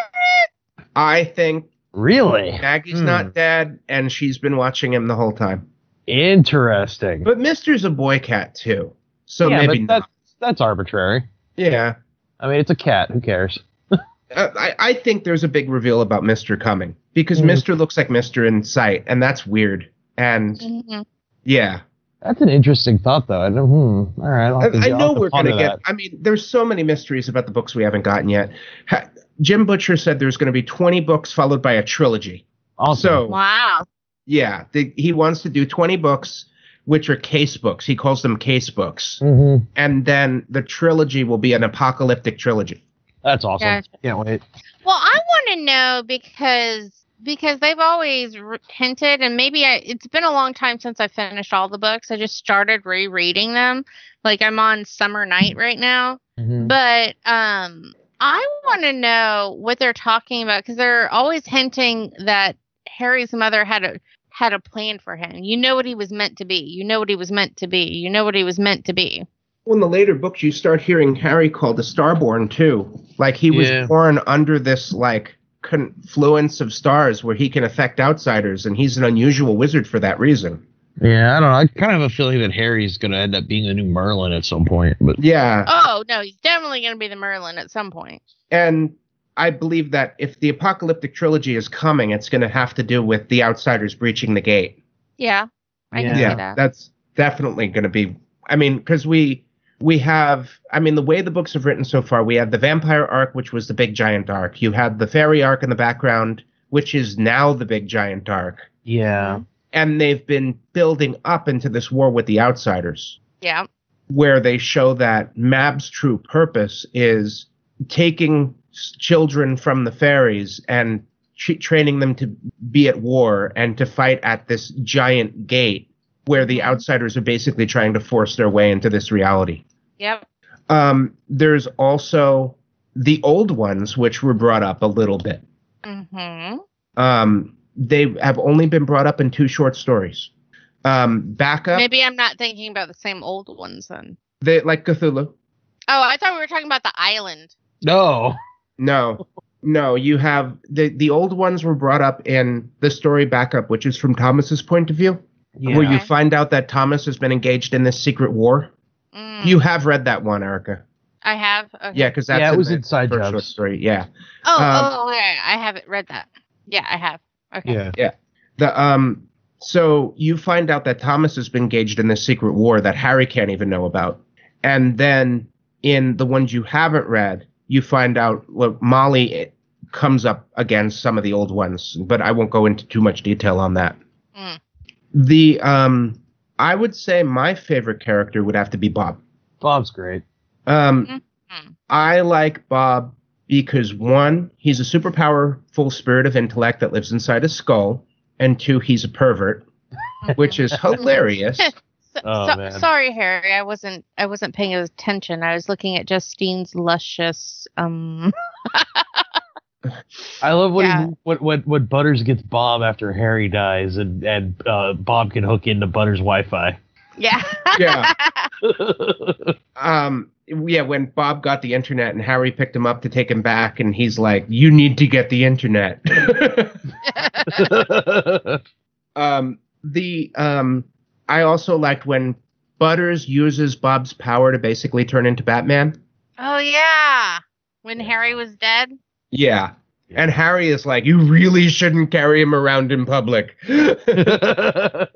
I think Really Maggie's Hmm. not dead, and she's been watching him the whole time. Interesting. But Mister's a boy cat too, so yeah, maybe but that's not. that's arbitrary. Yeah. I mean, it's a cat. Who cares? Uh, I, I think there's a big reveal about Mister coming because Mhm. Mister looks like Mister in sight, and that's weird. And Mhm. yeah, That's an interesting thought, though. I don't. Hmm. All right. I'll to- I I'll know we're gonna get. that. I mean, there's so many mysteries about the books we haven't gotten yet. Ha, Jim Butcher said there's going to be 20 books followed by a trilogy. Awesome. So Wow. Yeah, the, he wants to do 20 books, which are case books. He calls them case books, Mhm. and then the trilogy will be an apocalyptic trilogy. That's awesome. Gotcha. Can't wait. Well, I want to know because because they've always r- hinted, and maybe I, it's been a long time since I finished all the books. I just started rereading them. Like I'm on Summer Knight right now, Mhm. but um, I want to know what they're talking about because they're always hinting that Harry's mother had a had a plan for him. You know what he was meant to be. You know what he was meant to be. You know what he was meant to be. Well, in the later books, you start hearing Harry called a Starborn too. Like he was Yeah. born under this like confluence of stars where he can affect outsiders, and he's an unusual wizard for that reason. Yeah, I don't know. I kind of have a feeling that Harry's going to end up being the new Merlin at some point. But Yeah, Oh no, he's definitely going to be the Merlin at some point. and I believe that if the apocalyptic trilogy is coming, it's going to have to do with the outsiders breaching the gate. Yeah, I Yeah. can see yeah, that. that's definitely going to be. I mean, because we we have. I mean, the way the books have written so far, we had the vampire arc, which was the big giant arc. You had the fairy arc in the background, which is now the big giant arc, yeah, and they've been building up into this war with the outsiders, Yeah. where they show that Mab's true purpose is taking s- children from the fairies and tra- training them to be at war and to fight at this giant gate where the outsiders are basically trying to force their way into this reality. Yep. Um, there's also the old ones, which were brought up a little bit. Mm-hmm. Um, they have only been brought up in two short stories. Um, backup, Maybe I'm not thinking about the same old ones then. they like Cthulhu. Oh, I thought we were talking about the island. no, No, no, you have the the old ones were brought up in the story backup, which is from Thomas's point of view, yeah. where you find out that Thomas has been engaged in this secret war. Mm, You have read that one, Erica. I have. Okay. Yeah, because that's Yeah, it was inside first short jokes. story. Yeah. Oh, um, oh, okay. I haven't read that. Yeah, I have. Okay. Yeah. yeah, The um so you find out that Thomas has been engaged in this secret war that Harry can't even know about. And then in the ones you haven't read, you find out what Molly eh, comes up against some of the old ones, but I won't go into too much detail on that. Mm. The um I would say my favorite character would have to be Bob. Bob's great. Um Mhm. I like Bob because one, he's a super powerful spirit of intellect that lives inside a skull, and two, he's a pervert, which is hilarious. So, Oh, so- sorry, Harry. I wasn't. I wasn't paying attention. I was looking at Justine's luscious. Um. I love when Yeah. he, what what what Butters gets Bob after Harry dies, and and uh, Bob can hook into Butters' Wi-Fi. Yeah. Yeah. Um, yeah, when Bob got the internet and Harry picked him up to take him back, and he's like, "You need to get the internet." um, the um, I also liked when Butters uses Bob's power to basically turn into Batman. oh yeah. When Harry was dead. Yeah. And Harry is like, you really shouldn't carry him around in public. right.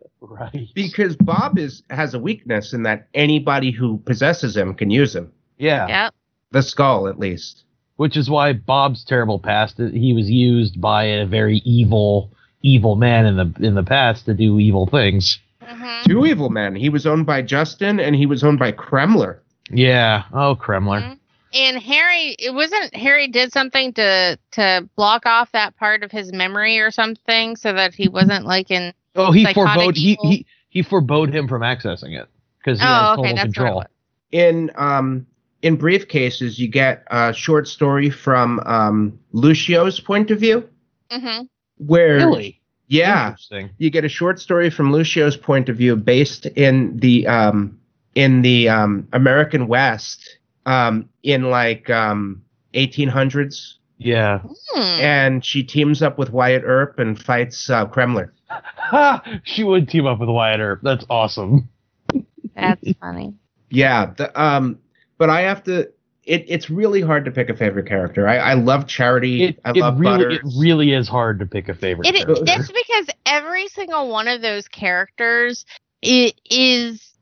because Bob is has a weakness in that anybody who possesses him can use him. Yeah. Yep. The skull, at least. Which is why Bob's terrible past. He was used by a very evil, evil man in the in the past to do evil things. Hmm Two evil men. He was owned by Justin and he was owned by Kremler. Yeah. Oh, Kremler. Mhm. And Harry, it wasn't Harry did something to to block off that part of his memory or something, so that he wasn't like in. Oh, he Psychotic forebode he, he he forebode him from accessing it because he has Oh, total okay, that's control. was. In um in Brief Cases, you get a short story from um Luccio's point of view. hmm Where Really? Yeah. Interesting. you get a short story from Luccio's point of view based in the um in the um American West um in like um 1800s Yeah. Hmm. and she teams up with Wyatt Earp and fights uh, Kremler. She would team up with Wyatt Earp. That's awesome. That's funny. Yeah, the, um but I have to it, it's really hard to pick a favorite character. I, I love Charity. It, I it love really Butters. it really is hard to pick a favorite. It, character. that's because every single one of those characters it is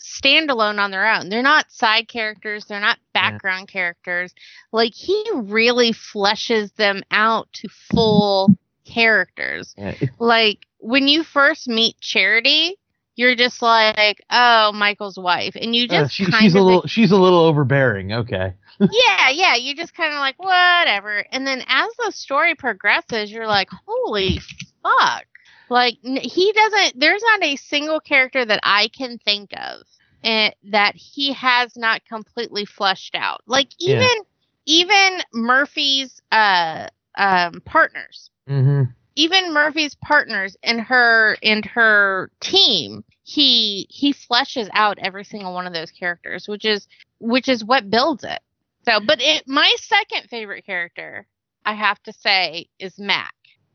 standalone on their own. They're not side characters. They're not background characters. Like he really fleshes them out to full characters. Yeah, Like when you first meet Charity, you're just like, oh, Michael's wife, and you uh, just she- kind she's a little she's a little overbearing. Okay. yeah, yeah. You just kind of like whatever, and then as the story progresses, you're like, holy fuck! Like n- he doesn't. There's not a single character that I can think of and that he has not completely fleshed out. Like Yeah. even even Murphy's uh um partners Mm-hmm. Even Murphy's partners and her and her team, he he fleshes out every single one of those characters, which is which is what builds it. So, but it, my second favorite character, I have to say, is Mac.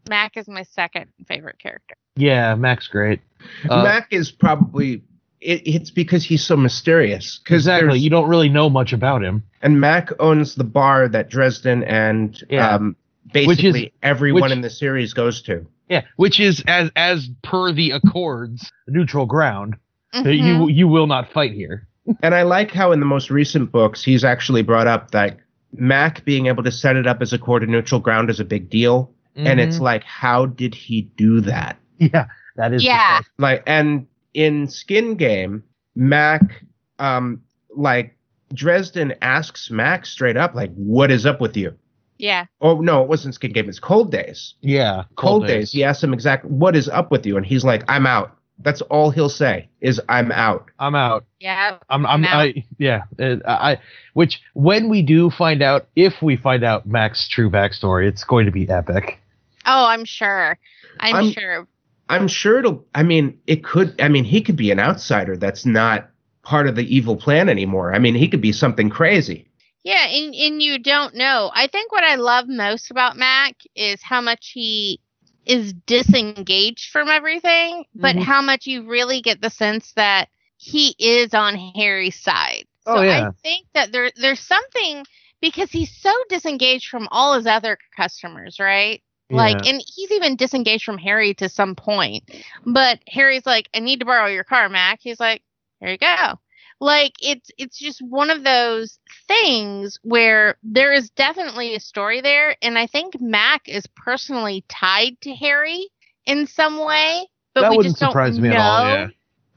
Mac is my second favorite character. Yeah, Mac's great. Uh, Mac is probably it, it's because he's so mysterious. Because exactly. You don't really know much about him. and Mac owns the bar that Dresden and Yeah. um, Which is- basically everyone which- in the series goes to. Yeah, which is as as per the Accords, neutral ground. that Mhm. You you will not fight here. And I like how in the most recent books he's actually brought up that Mac being able to set it up as a core to neutral ground is a big deal. And it's Mhm. like, how did he do that? yeah, that is Yeah. Like, and in Skin Game, Mac, um, like Dresden asks Mac straight up, like, "What is up with you?" Yeah, Oh no, it wasn't Skin Game. It's Cold Days. Yeah, Cold, days. He asks him exactly what is up with you, and he's like, "I'm out." That's all he'll say is, "I'm out." I'm out. yeah. I'm I'm I'm out. I yeah. I which when we do find out if we find out Mac's true backstory, it's going to be epic. Oh, I'm sure. I'm, I'm- sure. I'm sure it'll. I mean, it could. I mean, he could be an outsider that's not part of the evil plan anymore. I mean, he could be something crazy. Yeah, and, and you don't know. I think what I love most about Mac is how much he is disengaged from everything, but Mhm. how much you really get the sense that he is on Harry's side. So Oh, yeah. I think that there there's something because he's so disengaged from all his other customers, right? Yeah. Like, and he's even disengaged from Harry to some point. But Harry's like, I need to borrow your car, Mac. He's like, here you go. Like, it's it's just one of those things where there is definitely a story there, and I think Mac is personally tied to Harry in some way. But that we wouldn't just don't me know. at all. Yeah.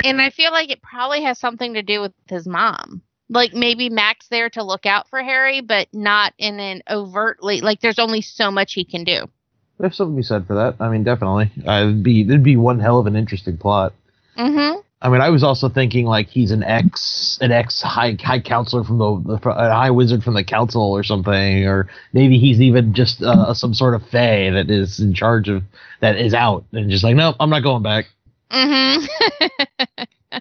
And I feel like it probably has something to do with his mom. Like maybe Mac's there to look out for Harry, but not in an overtly like there's only so much he can do. There's something to be said for that. I mean, definitely. It'd be it'd be one hell of an interesting plot. Mm-hmm. I mean, I was also thinking like he's an ex an ex high high counselor from the, the a high wizard from the council or something, or maybe he's even just uh, some sort of fae that is in charge of that is out and just like, no, I'm not going back. Mm-hmm.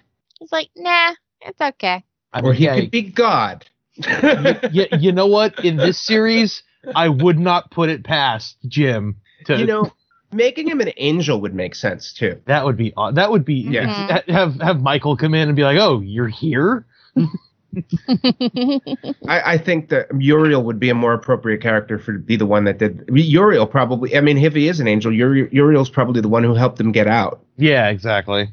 He's like, nah, it's okay. I Or he yeah, could be God. you, you know what? In this series, I would not put it past Jim. To, you know, making him an angel would make sense too. that would be that would be Yeah. Mhm. have have Michael come in and be like, oh, you're here. I, I think that Uriel would be a more appropriate character for to be the one that did. I mean, Uriel probably. I mean, if he is an angel, Uri, Uriel's probably the one who helped them get out. Yeah, exactly.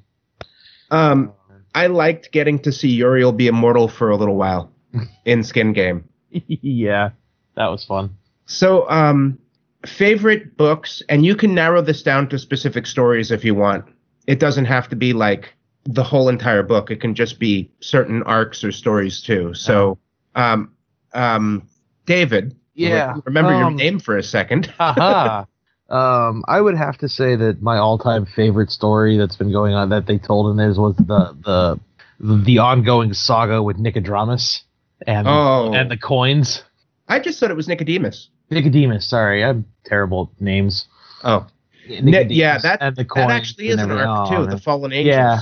Um, I liked getting to see Uriel be immortal for a little while in Skin Game. yeah, that was fun. So, um, favorite books, and you can narrow this down to specific stories if you want. It doesn't have to be like the whole entire book. It can just be certain arcs or stories too. So, um, um, David, Yeah, remember your um, name for a second. Haha. um, I would have to say that my all-time favorite story that's been going on that they told in this was the the the ongoing saga with Nicodramus and Oh. and the coins. I just thought it was Nicodemus. Nicodemus, sorry, I'm terrible at names. Oh, Nicodemus yeah, that- and the coins that actually is an arc Oh, too. man. The Fallen Angels. Yeah.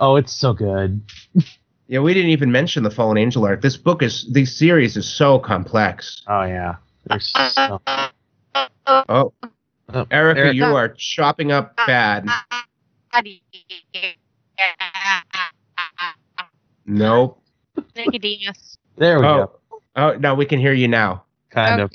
Oh, it's so good. Yeah, we didn't even mention the Fallen Angel arc. This book is, this series is so complex. Oh yeah. So, Oh, Oh, Erica, Eric- you are chopping up bad. Nope. Nicodemus. there we Oh, go. Oh no, we can hear you now. Kind of.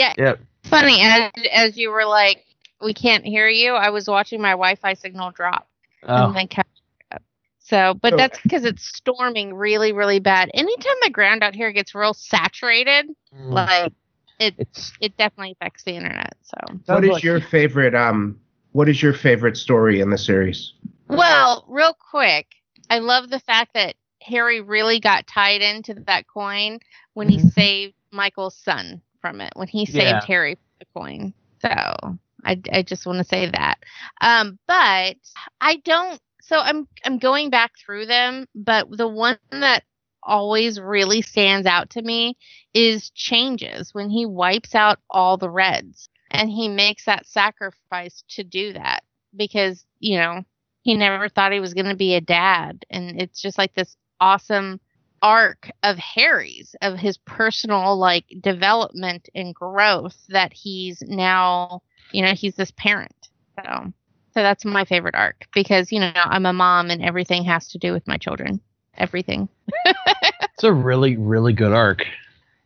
Okay. Yeah. Yep. Funny as as you were like, we can't hear you. I was watching my Wi-Fi signal drop Oh, and then catch up. So, but that's because it's storming really, really bad. Anytime the ground out here gets real saturated, mm. like it's it definitely affects the internet. So, What Sounds is like- your favorite um what is your favorite story in the series? well, real quick, I love the fact that Harry really got tied into that coin when he Mhm. saved Michael's son from it. When he saved Yeah. Harry the coin. So, I I just want to say that. Um, but I don't. So I'm I'm going back through them, but the one that always really stands out to me is changes when he wipes out all the reds and he makes that sacrifice to do that because you know he never thought he was going to be a dad and it's just like this awesome arc of harry's of his personal like development and growth that he's now you know he's this parent so so that's my favorite arc because you know i'm a mom and everything has to do with my children everything it's a really really good arc,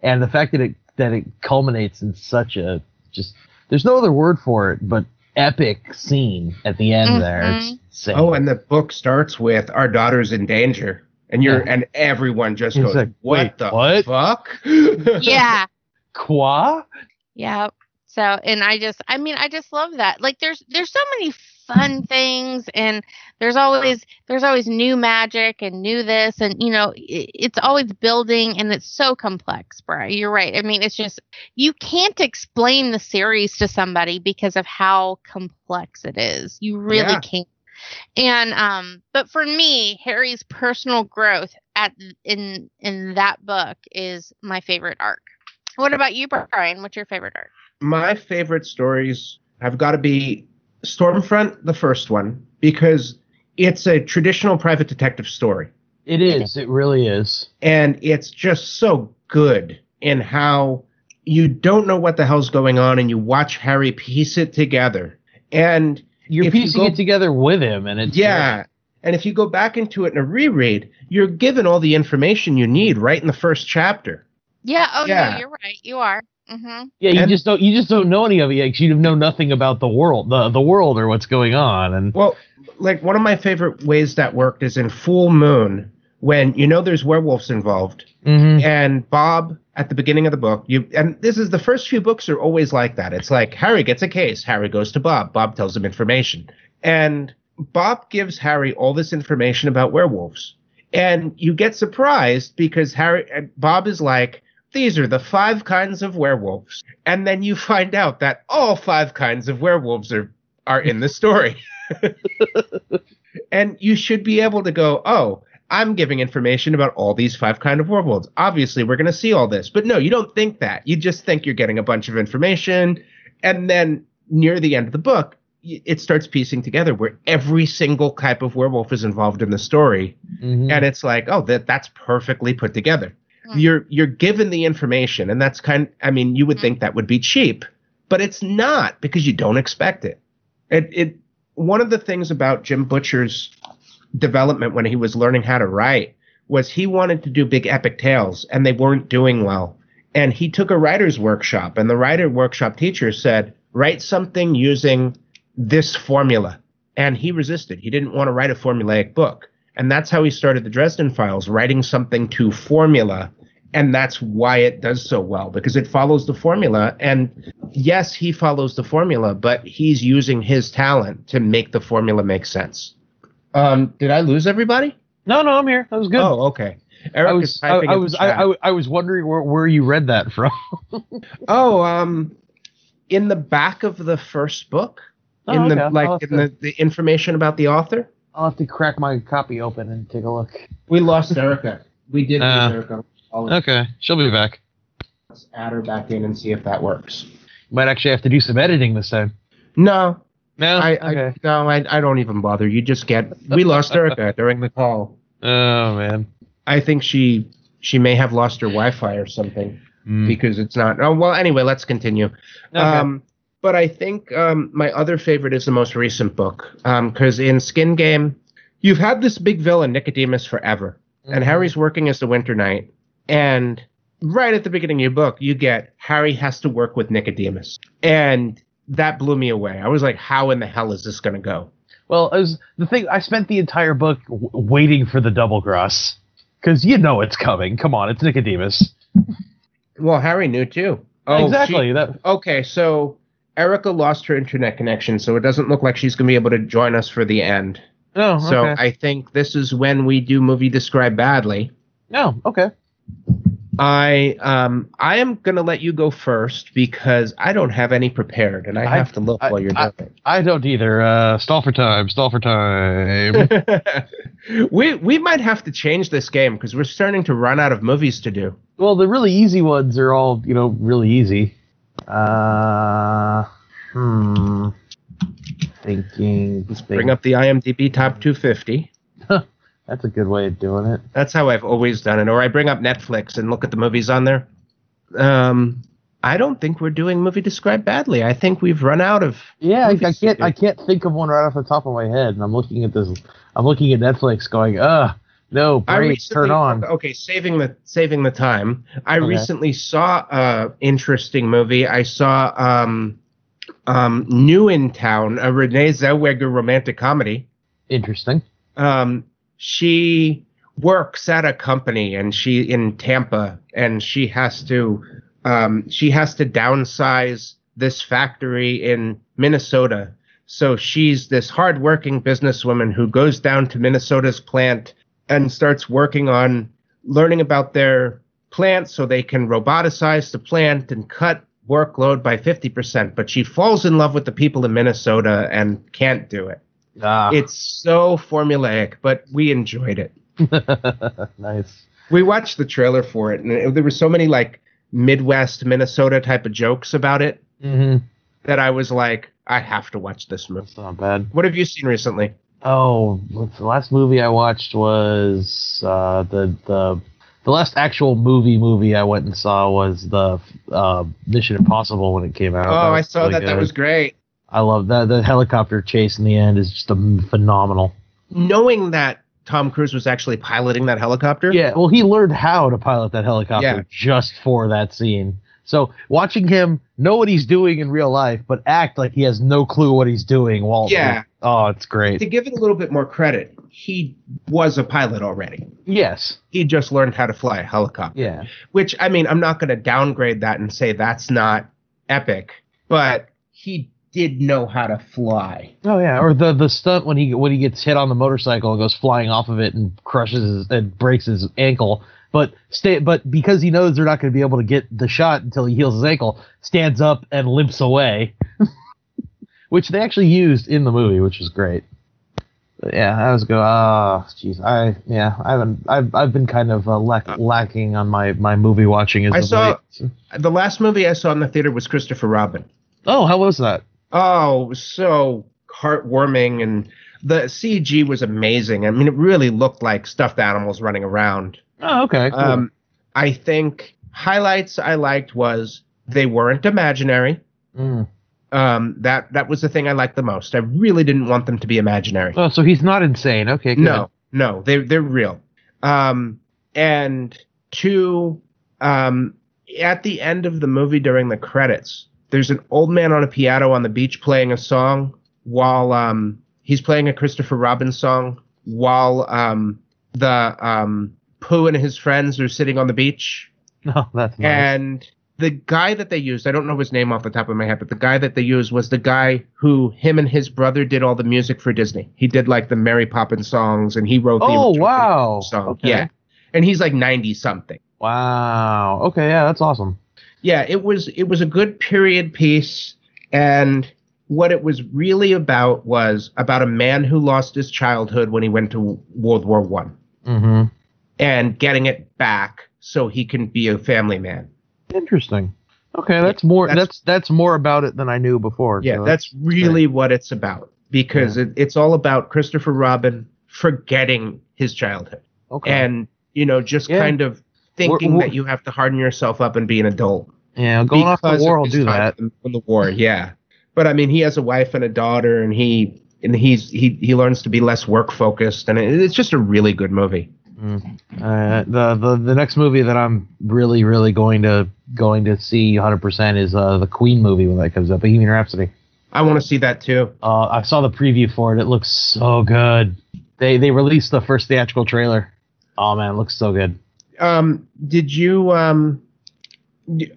and the fact that it that it culminates in such a just there's no other word for it but epic scene at the end there. It's Mhm. insane. Oh, and the book starts with our daughter's in danger. And you're Yeah. and everyone just It's goes, like, What the what?" fuck? yeah Qua? Yeah. So, and I just, I mean, I just love that. Like, there's, there's so many fun things, and there's always, there's always new magic and new this, and you know, i it's always building, and it's so complex, Bri. You're right. I mean, it's just you can't explain the series to somebody because of how complex it is. You really Yeah. can't. And um, but for me, Harry's personal growth at in in that book is my favorite arc. What about you, Brian? What's your favorite arc? My favorite stories have got to be Stormfront, the first one, because it's a traditional private detective story. It is. It really is. and it's just so good in how you don't know what the hell's going on and you watch Harry piece it together. And You're If you piecing go- it together with him, and it's yeah, and if you go back into it in a reread, you're given all the information you need right in the first chapter. Yeah. Oh Yeah. no, you're right. You are. Mm-hmm. Yeah, you And- just don't you just don't know any of it yet 'cause you know nothing about the world, the the world or what's going on, and Well, like one of my favorite ways that worked is in Fool Moon when you know there's werewolves involved Mhm. and Bob at the beginning of the book, you and this is the first few books are always like that. It's like Harry gets a case, Harry goes to Bob, Bob tells him information. And Bob gives Harry all this information about werewolves. And you get surprised because Harry and Bob is like, these are the five kinds of werewolves. And then you find out that all five kinds of werewolves are are in the story. and you should be able to go, oh, I'm giving information about all these five kind of werewolves. Obviously, we're going to see all this. But no, you don't think that. You just think you're getting a bunch of information. And then near the end of the book, it starts piecing together where every single type of werewolf is involved in the story. Mhm. And it's like, oh, that that's perfectly put together. Hmm. You're you're given the information, and that's kind. I mean, you would think that would be cheap, but it's not because you don't expect it. It it one of the things about Jim Butcher's development when he was learning how to write was he wanted to do big epic tales, and they weren't doing well. And he took a writer's workshop, and the writer workshop teacher said, write something using this formula. And he resisted. He didn't want to write a formulaic book. And that's how he started the Dresden Files, writing something to formula. And that's why it does so well, because it follows the formula. And yes, he follows the formula, but he's using his talent to make the formula make sense. Um, did I lose everybody? No, no, I'm here. That was good. Oh, okay. Eric I was I, I was I. I, was wondering where, where you read that from. Oh, um, in the back of the first book, Oh, in the okay. Like in to- the, the information about the author. I'll have to crack my copy open and take a look. We lost Erica. We did Uh, lose Erica. I'll Okay, she'll be back. let's add her back in and see if that works. Might actually have to do some editing this time. No, No, I, okay. I no, I, I don't even bother. You just get. We lost Erica during the call. oh man. I think she she may have lost her Wi-Fi or something Mm. because it's not. Oh well. Anyway, let's continue. Okay. Um, but I think um, my other favorite is the most recent book because in Skin Game, you've had this big villain Nicodemus forever, and Mhm. Harry's working as the Winter Knight, and right at the beginning of your book, you get Harry has to work with Nicodemus. And that blew me away. I was like, how in the hell is this going to go? Well, it was the thing. I spent the entire book w- waiting for the double cross because you know it's coming. Come on, it's Nicodemus. Well, Harry knew too. Oh, exactly. she- that okay, so Erica lost her internet connection, so it doesn't look like she's going to be able to join us for the end. Oh, So. I think this is when we do movie describe badly. no, okay. I um I am gonna let you go first because I don't have any prepared and I I- have to look I- while you're I- doing I don't either. Uh, stall for time. Stall for time. we we might have to change this game because we're starting to run out of movies to do. well, the really easy ones are all you know really easy. Uh, hmm. Thinking. Let's bring up the IMDb top 250. That's a good way of doing it. That's how I've always done it. Or I bring up Netflix and look at the movies on there. Um, I don't think we're doing movie described badly. I think we've run out of. Yeah, I, I can't. I can't think of one right off the top of my head, and I'm looking at this. I'm looking at Netflix, going, "Uh, no, brain, recently, turn on." Okay, saving the saving the time. I Okay. recently saw a interesting movie. I saw um, um, New in Town, a Renee Zellweger romantic comedy. Interesting. Um, she works at a company and she in Tampa, and she has to um, she has to downsize this factory in Minnesota. So she's this hardworking businesswoman who goes down to Minnesota's plant and starts working on learning about their plant so they can roboticize the plant and cut workload by 50%. But she falls in love with the people in Minnesota and can't do it. Ah, It's so formulaic, but we enjoyed it. nice. We watched the trailer for it, and it, there were so many like Midwest Minnesota type of jokes about it hmm that I was like, I have to watch this movie. That's not bad. What have you seen recently? Oh, the last movie I watched was uh, the the the last actual movie movie I went and saw was the uh, Mission Impossible when it came out. Oh, I saw really that. That was great. I love that. The helicopter chase in the end is just a, phenomenal. Knowing that Tom Cruise was actually piloting that helicopter. Yeah, well, he learned how to pilot that helicopter Yeah. just for that scene. So watching him know what he's doing in real life, but act like he has no clue what he's doing while Yeah. oh, it's great. To give it a little bit more credit, he was a pilot already. Yes, He just learned how to fly a helicopter. yeah, Which I mean, I'm not going to downgrade that and say that's not epic, but he did know how to fly. oh yeah. Or the the stunt when he when he gets hit on the motorcycle and goes flying off of it and crushes his, and breaks his ankle. But stay, but because he knows they're not going to be able to get the shot until he heals his ankle, stands up and limps away, which they actually used in the movie, which was great. But yeah, I was go. Ah, jeez, I yeah, I haven't. I've I've been kind of uh, lack, lacking on my my movie watching. As I of saw- late. The last movie I saw in the theater was Christopher Robin. Oh, how was that? Oh, so heartwarming and the CG was amazing. I mean, it really looked like stuffed animals running around. Oh, okay. Cool. Um, I think highlights I liked was they weren't imaginary. Mm. Um, that that was the thing I liked the most. I really didn't want them to be imaginary. Oh, so he's not insane. Okay, good. No, no, they they're real. Um, and two, um, at the end of the movie during the credits, there's an old man on a piano on the beach playing a song while um he's playing a Christopher Robin song while um the um Pooh and his friends are sitting on the beach No, that's nice. and the guy that they used, I don't know his name off the top of my head, but the guy that they used was the guy who him and his brother did all the music for Disney. He did like the Mary Poppins songs and he wrote the Oh, wow. song. Okay. Yeah. And he's like 90 something. Wow. Okay, yeah, that's awesome. Yeah, it was it was a good period piece and what it was really about was about a man who lost his childhood when he went to World War 1 Mm-hmm. and getting it back so he can be a family man. Interesting. Okay, that's more. that's- That's, that's more about it than I knew before. Yeah, so that's really what it's about because it, it's all about Christopher Robin forgetting his childhood okay. and you know just Yeah. kind of thinking We're- that you have to harden yourself up and be an adult. yeah, going off the war will do that. in- in the war. Yeah, but I mean, he has a wife and a daughter, and he and he's he he learns to be less work focused, and it, it's just a really good movie. Mm. Uh, the, the the next movie that I'm really really going to going to see 100 percent is uh, the Queen movie when that comes up, Bohemian Rhapsody. I want to see that too. Uh, I saw the preview for it. It looks so good. They they released the first theatrical trailer. Oh man, it looks so good. Um, did you? Um,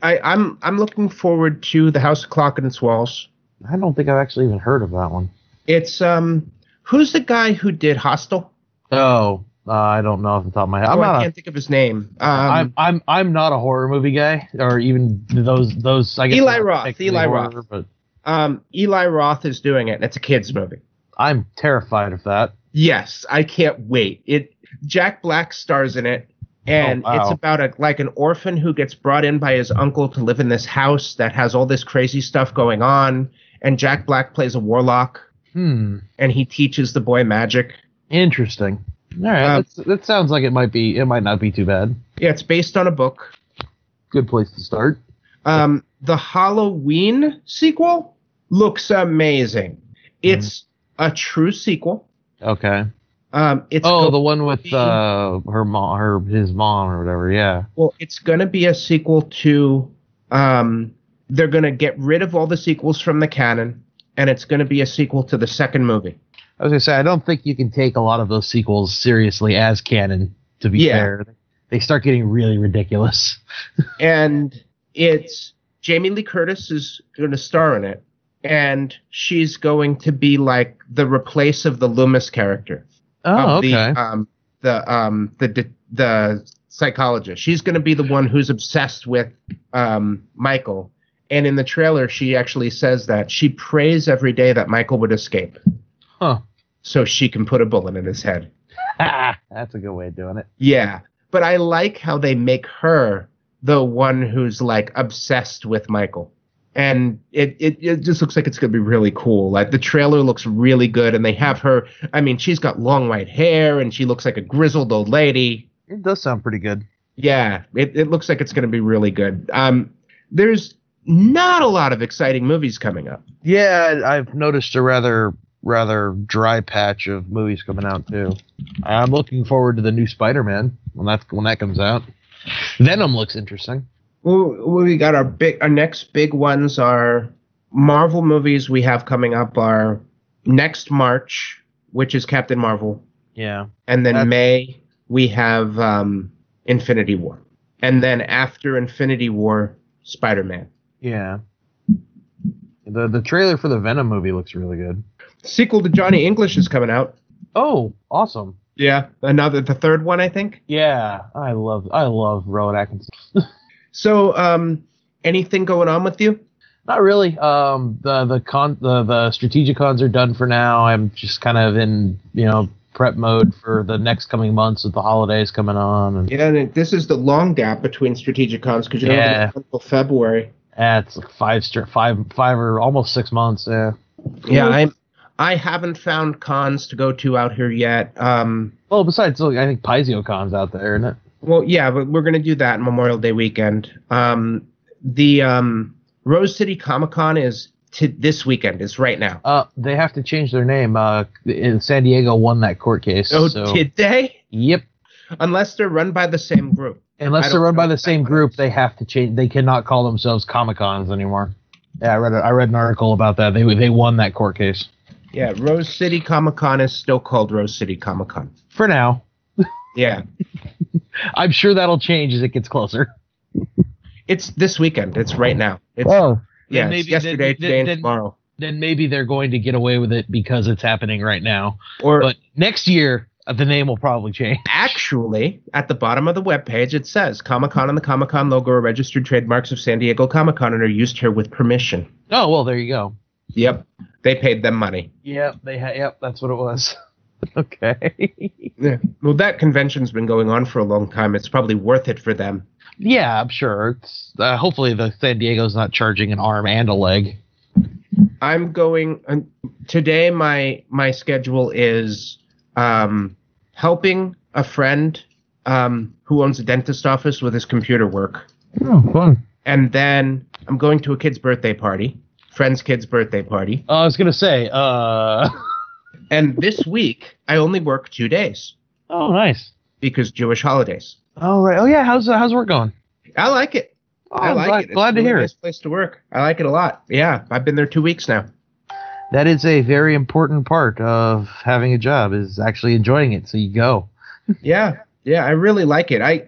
I, I'm I'm looking forward to the House of Clock and its walls. I don't think I've actually even heard of that one. It's um, who's the guy who did Hostel? Oh, uh, I don't know off the top of my head. I'm oh, I can't A, think of his name. Um, I'm I'm I'm not a horror movie guy, or even those those. I guess Eli Roth, Eli horror, Roth. But um, Eli Roth is doing it, and it's a kids movie. I'm terrified of that. Yes, I can't wait. It Jack Black stars in it, and Oh, wow. it's about a like an orphan who gets brought in by his uncle to live in this house that has all this crazy stuff going on. And Jack Black plays a warlock, Hmm. and he teaches the boy magic. Interesting. All right, Um, that's, that sounds like it might be. It might not be too bad. Yeah, it's based on a book. Good place to start. Um, the Halloween sequel looks amazing. It's a true sequel. Okay. Um, it's oh, the one with be- uh her mom, her his mom or whatever. Yeah. well, it's going to be a sequel to. Um, they're going to get rid of all the sequels from the canon, and it's going to be a sequel to the second movie. I was gonna say I don't think you can take a lot of those sequels seriously as canon. To be Yeah. fair, they start getting really ridiculous. and it's Jamie Lee Curtis is going to star in it, and she's going to be like the replace of the Loomis character. Oh, okay. the um the um the the, the psychologist. She's going to be the one who's obsessed with um Michael. And in the trailer, she actually says that she prays every day that Michael would escape, huh. so she can put a bullet in his head. That's a good way of doing it. Yeah, but I like how they make her the one who's like obsessed with Michael. And it, it, it just looks like it's going to be really cool. Like the trailer looks really good, and they have her. I mean, she's got long white hair, and she looks like a grizzled old lady. It does sound pretty good. Yeah, it, it looks like it's going to be really good. Um, there's not a lot of exciting movies coming up. Yeah, I've noticed a rather rather dry patch of movies coming out too. I'm looking forward to the new Spider-Man when that when that comes out. Venom looks interesting. Well, we got our big, our next big ones are Marvel movies. We have coming up are next March, which is Captain Marvel, Yeah. and then That's- May we have um, Infinity War, and then after Infinity War, Spider Man. Yeah. The the trailer for the Venom movie looks really good. Sequel to Johnny English is coming out. Oh, awesome. Yeah, another the third one, I think. Yeah, I love I love Rowan Atkinson. So, um, anything going on with you? Not really. Um, the the con the the Strategicons are done for now. I'm just kind of in you know prep mode for the next coming months with the holidays coming on, and Yeah, and this is the long gap between strategic cons because you don't Yeah. have until February. eh, it's like five str- five five or almost six months. Yeah. Yeah, I I haven't found cons to go to out here yet. Um, Well, besides, look, I think PaizoCon's out there, isn't it? Well, yeah, but we're gonna do that Memorial Day weekend. Um, the um, Rose City Comic Con is to this weekend. It's right now. Uh, they have to change their name. Uh, in San Diego won that court case. Oh, so, did they? Yep. Unless they're run by the same group. Unless they're run by the same group, is. they have to change. They cannot call themselves Comic Cons anymore. Yeah, I read. A, I read an article about that. They they won that court case Yeah, Rose City Comic Con is still called Rose City Comic Con. for now. Yeah, I'm sure that'll change as it gets closer. it's this weekend. It's right now. It's Oh, yeah, then it's maybe- yesterday, then- today, and tomorrow. then maybe they're going to get away with it because it's happening right now. Or But next year, uh, the name will probably change. actually, at the bottom of the webpage, it says Comic Con and the Comic Con logo are registered trademarks of San Diego Comic Con and are used here with permission. Oh well, there you go. Yep, they paid them money. Yep, they ha- yep, that's what it was. okay. Yeah. Well, that convention's been going on for a long time. It's probably worth it for them. yeah, I'm sure. It's uh, hopefully the San Diego's not charging an arm and a leg. I'm going um, today. My my schedule is um, helping a friend um, who owns a dentist office with his computer work, Oh, fun. and then I'm going to a kid's birthday party, friend's kid's birthday party. I was gonna say, uh, And this week I only work two days. oh, nice. because Jewish holidays. Oh right. Oh yeah. How's uh, how's work going? I like it. Oh, I like glad, it. It's glad a to really hear nice it. place to work. I like it a lot. Yeah, I've been there two weeks now. That is a very important part of having a job is actually enjoying it. So you go. Yeah, yeah, I really like it. I,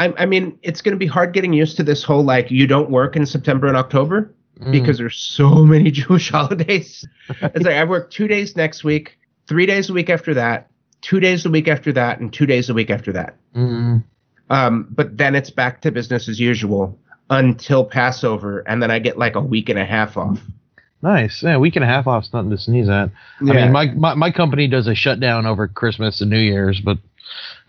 I, I mean, it's going to be hard getting used to this whole like you don't work in September and October Mm. because there's so many Jewish holidays. It's like I work two days next week, three days a week after that, two days a week after that, and two days a week after that. Mm. Um, but then it's back to business as usual until Passover, and then I get like a week and a half off. Nice. Yeah, a week and a half off's nothing to sneeze at. I mean, my, my my company does a shutdown over Christmas and New Year's, but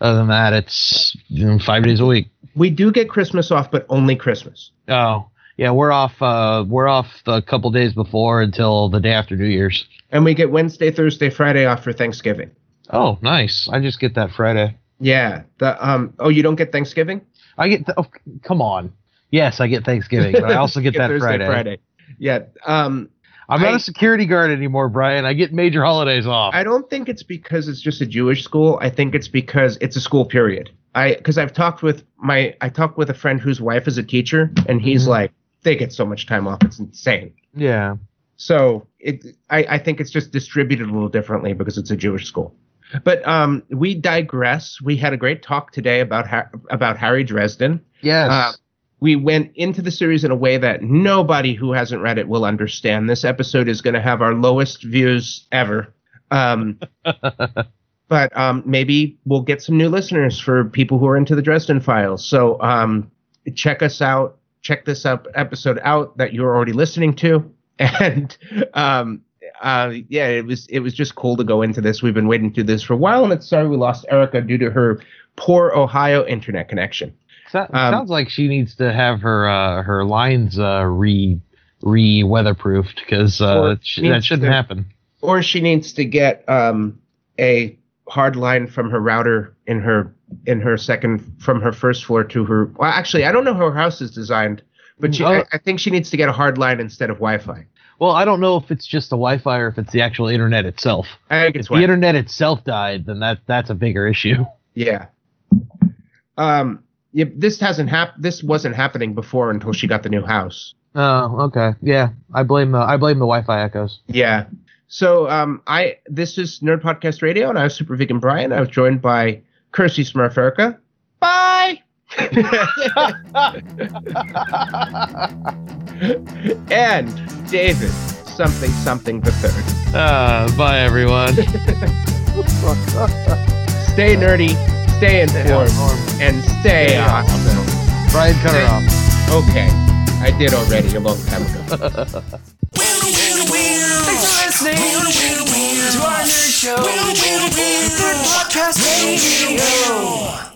other than that, it's you know, five days a week. we do get Christmas off, but only Christmas. Oh, yeah, we're off. Uh, we're off a couple days before until the day after New Year's. And we get Wednesday, Thursday, Friday off for Thanksgiving. Oh, nice. I just get that Friday. Yeah. The um. Oh, you don't get Thanksgiving? I get. The, oh, come on. Yes, I get Thanksgiving, but I also get, that Thursday, Friday. Yeah. Um. I'm not I- a security guard anymore, Brian. I get major holidays off. I don't think it's because it's just a Jewish school. I think it's because it's a school period. I because I've talked with my I talked with a friend whose wife is a teacher, and he's Mhm. like they get so much time off. It's insane. yeah. So it, I, I think it's just distributed a little differently because it's a Jewish school. But um, we digress. We had a great talk today about ha- about Harry Dresden. Yes. Uh, we went into the series in a way that nobody who hasn't read it will understand. This episode is going to have our lowest views ever. Um, but um, maybe we'll get some new listeners for people who are into the Dresden Files. So um, check us out. Check this up episode out that you're already listening to, and um, uh, yeah, it was it was just cool to go into this. We've been waiting to do this for a while, and it's sorry we lost Erica due to her poor Ohio internet connection. So- um, sounds like she needs to have her uh, her lines uh, re re weatherproofed because uh, that, sh- that shouldn't to- happen. or she needs to get um, a hard line from her router in her in her second from her first floor to her. Well, actually, I don't know how her house is designed, but she. I, I think she needs to get a hard line instead of Wi-Fi. Well, I don't know if it's just the Wi-Fi or if it's the actual internet itself. I think If it's the Wi- internet itself died, then that that's a bigger issue. Yeah. Um. Yeah, this hasn't hap- This wasn't happening before until she got the new house. Oh, okay. Yeah, I blame the I blame the Wi-Fi echoes. Yeah. So um, I this is Nerd Podcast Radio, and I'm Super Vegan Brian. I was joined by Kirsty Smurf Erica. Bye. and David something something the third. Uh, bye everyone. Stay nerdy, stay informed, and stay Stay awesome. Brian, cut her off. Okay, I did already a long time ago. Thanks for listening to our nerd show. Nerd Podcast Radio.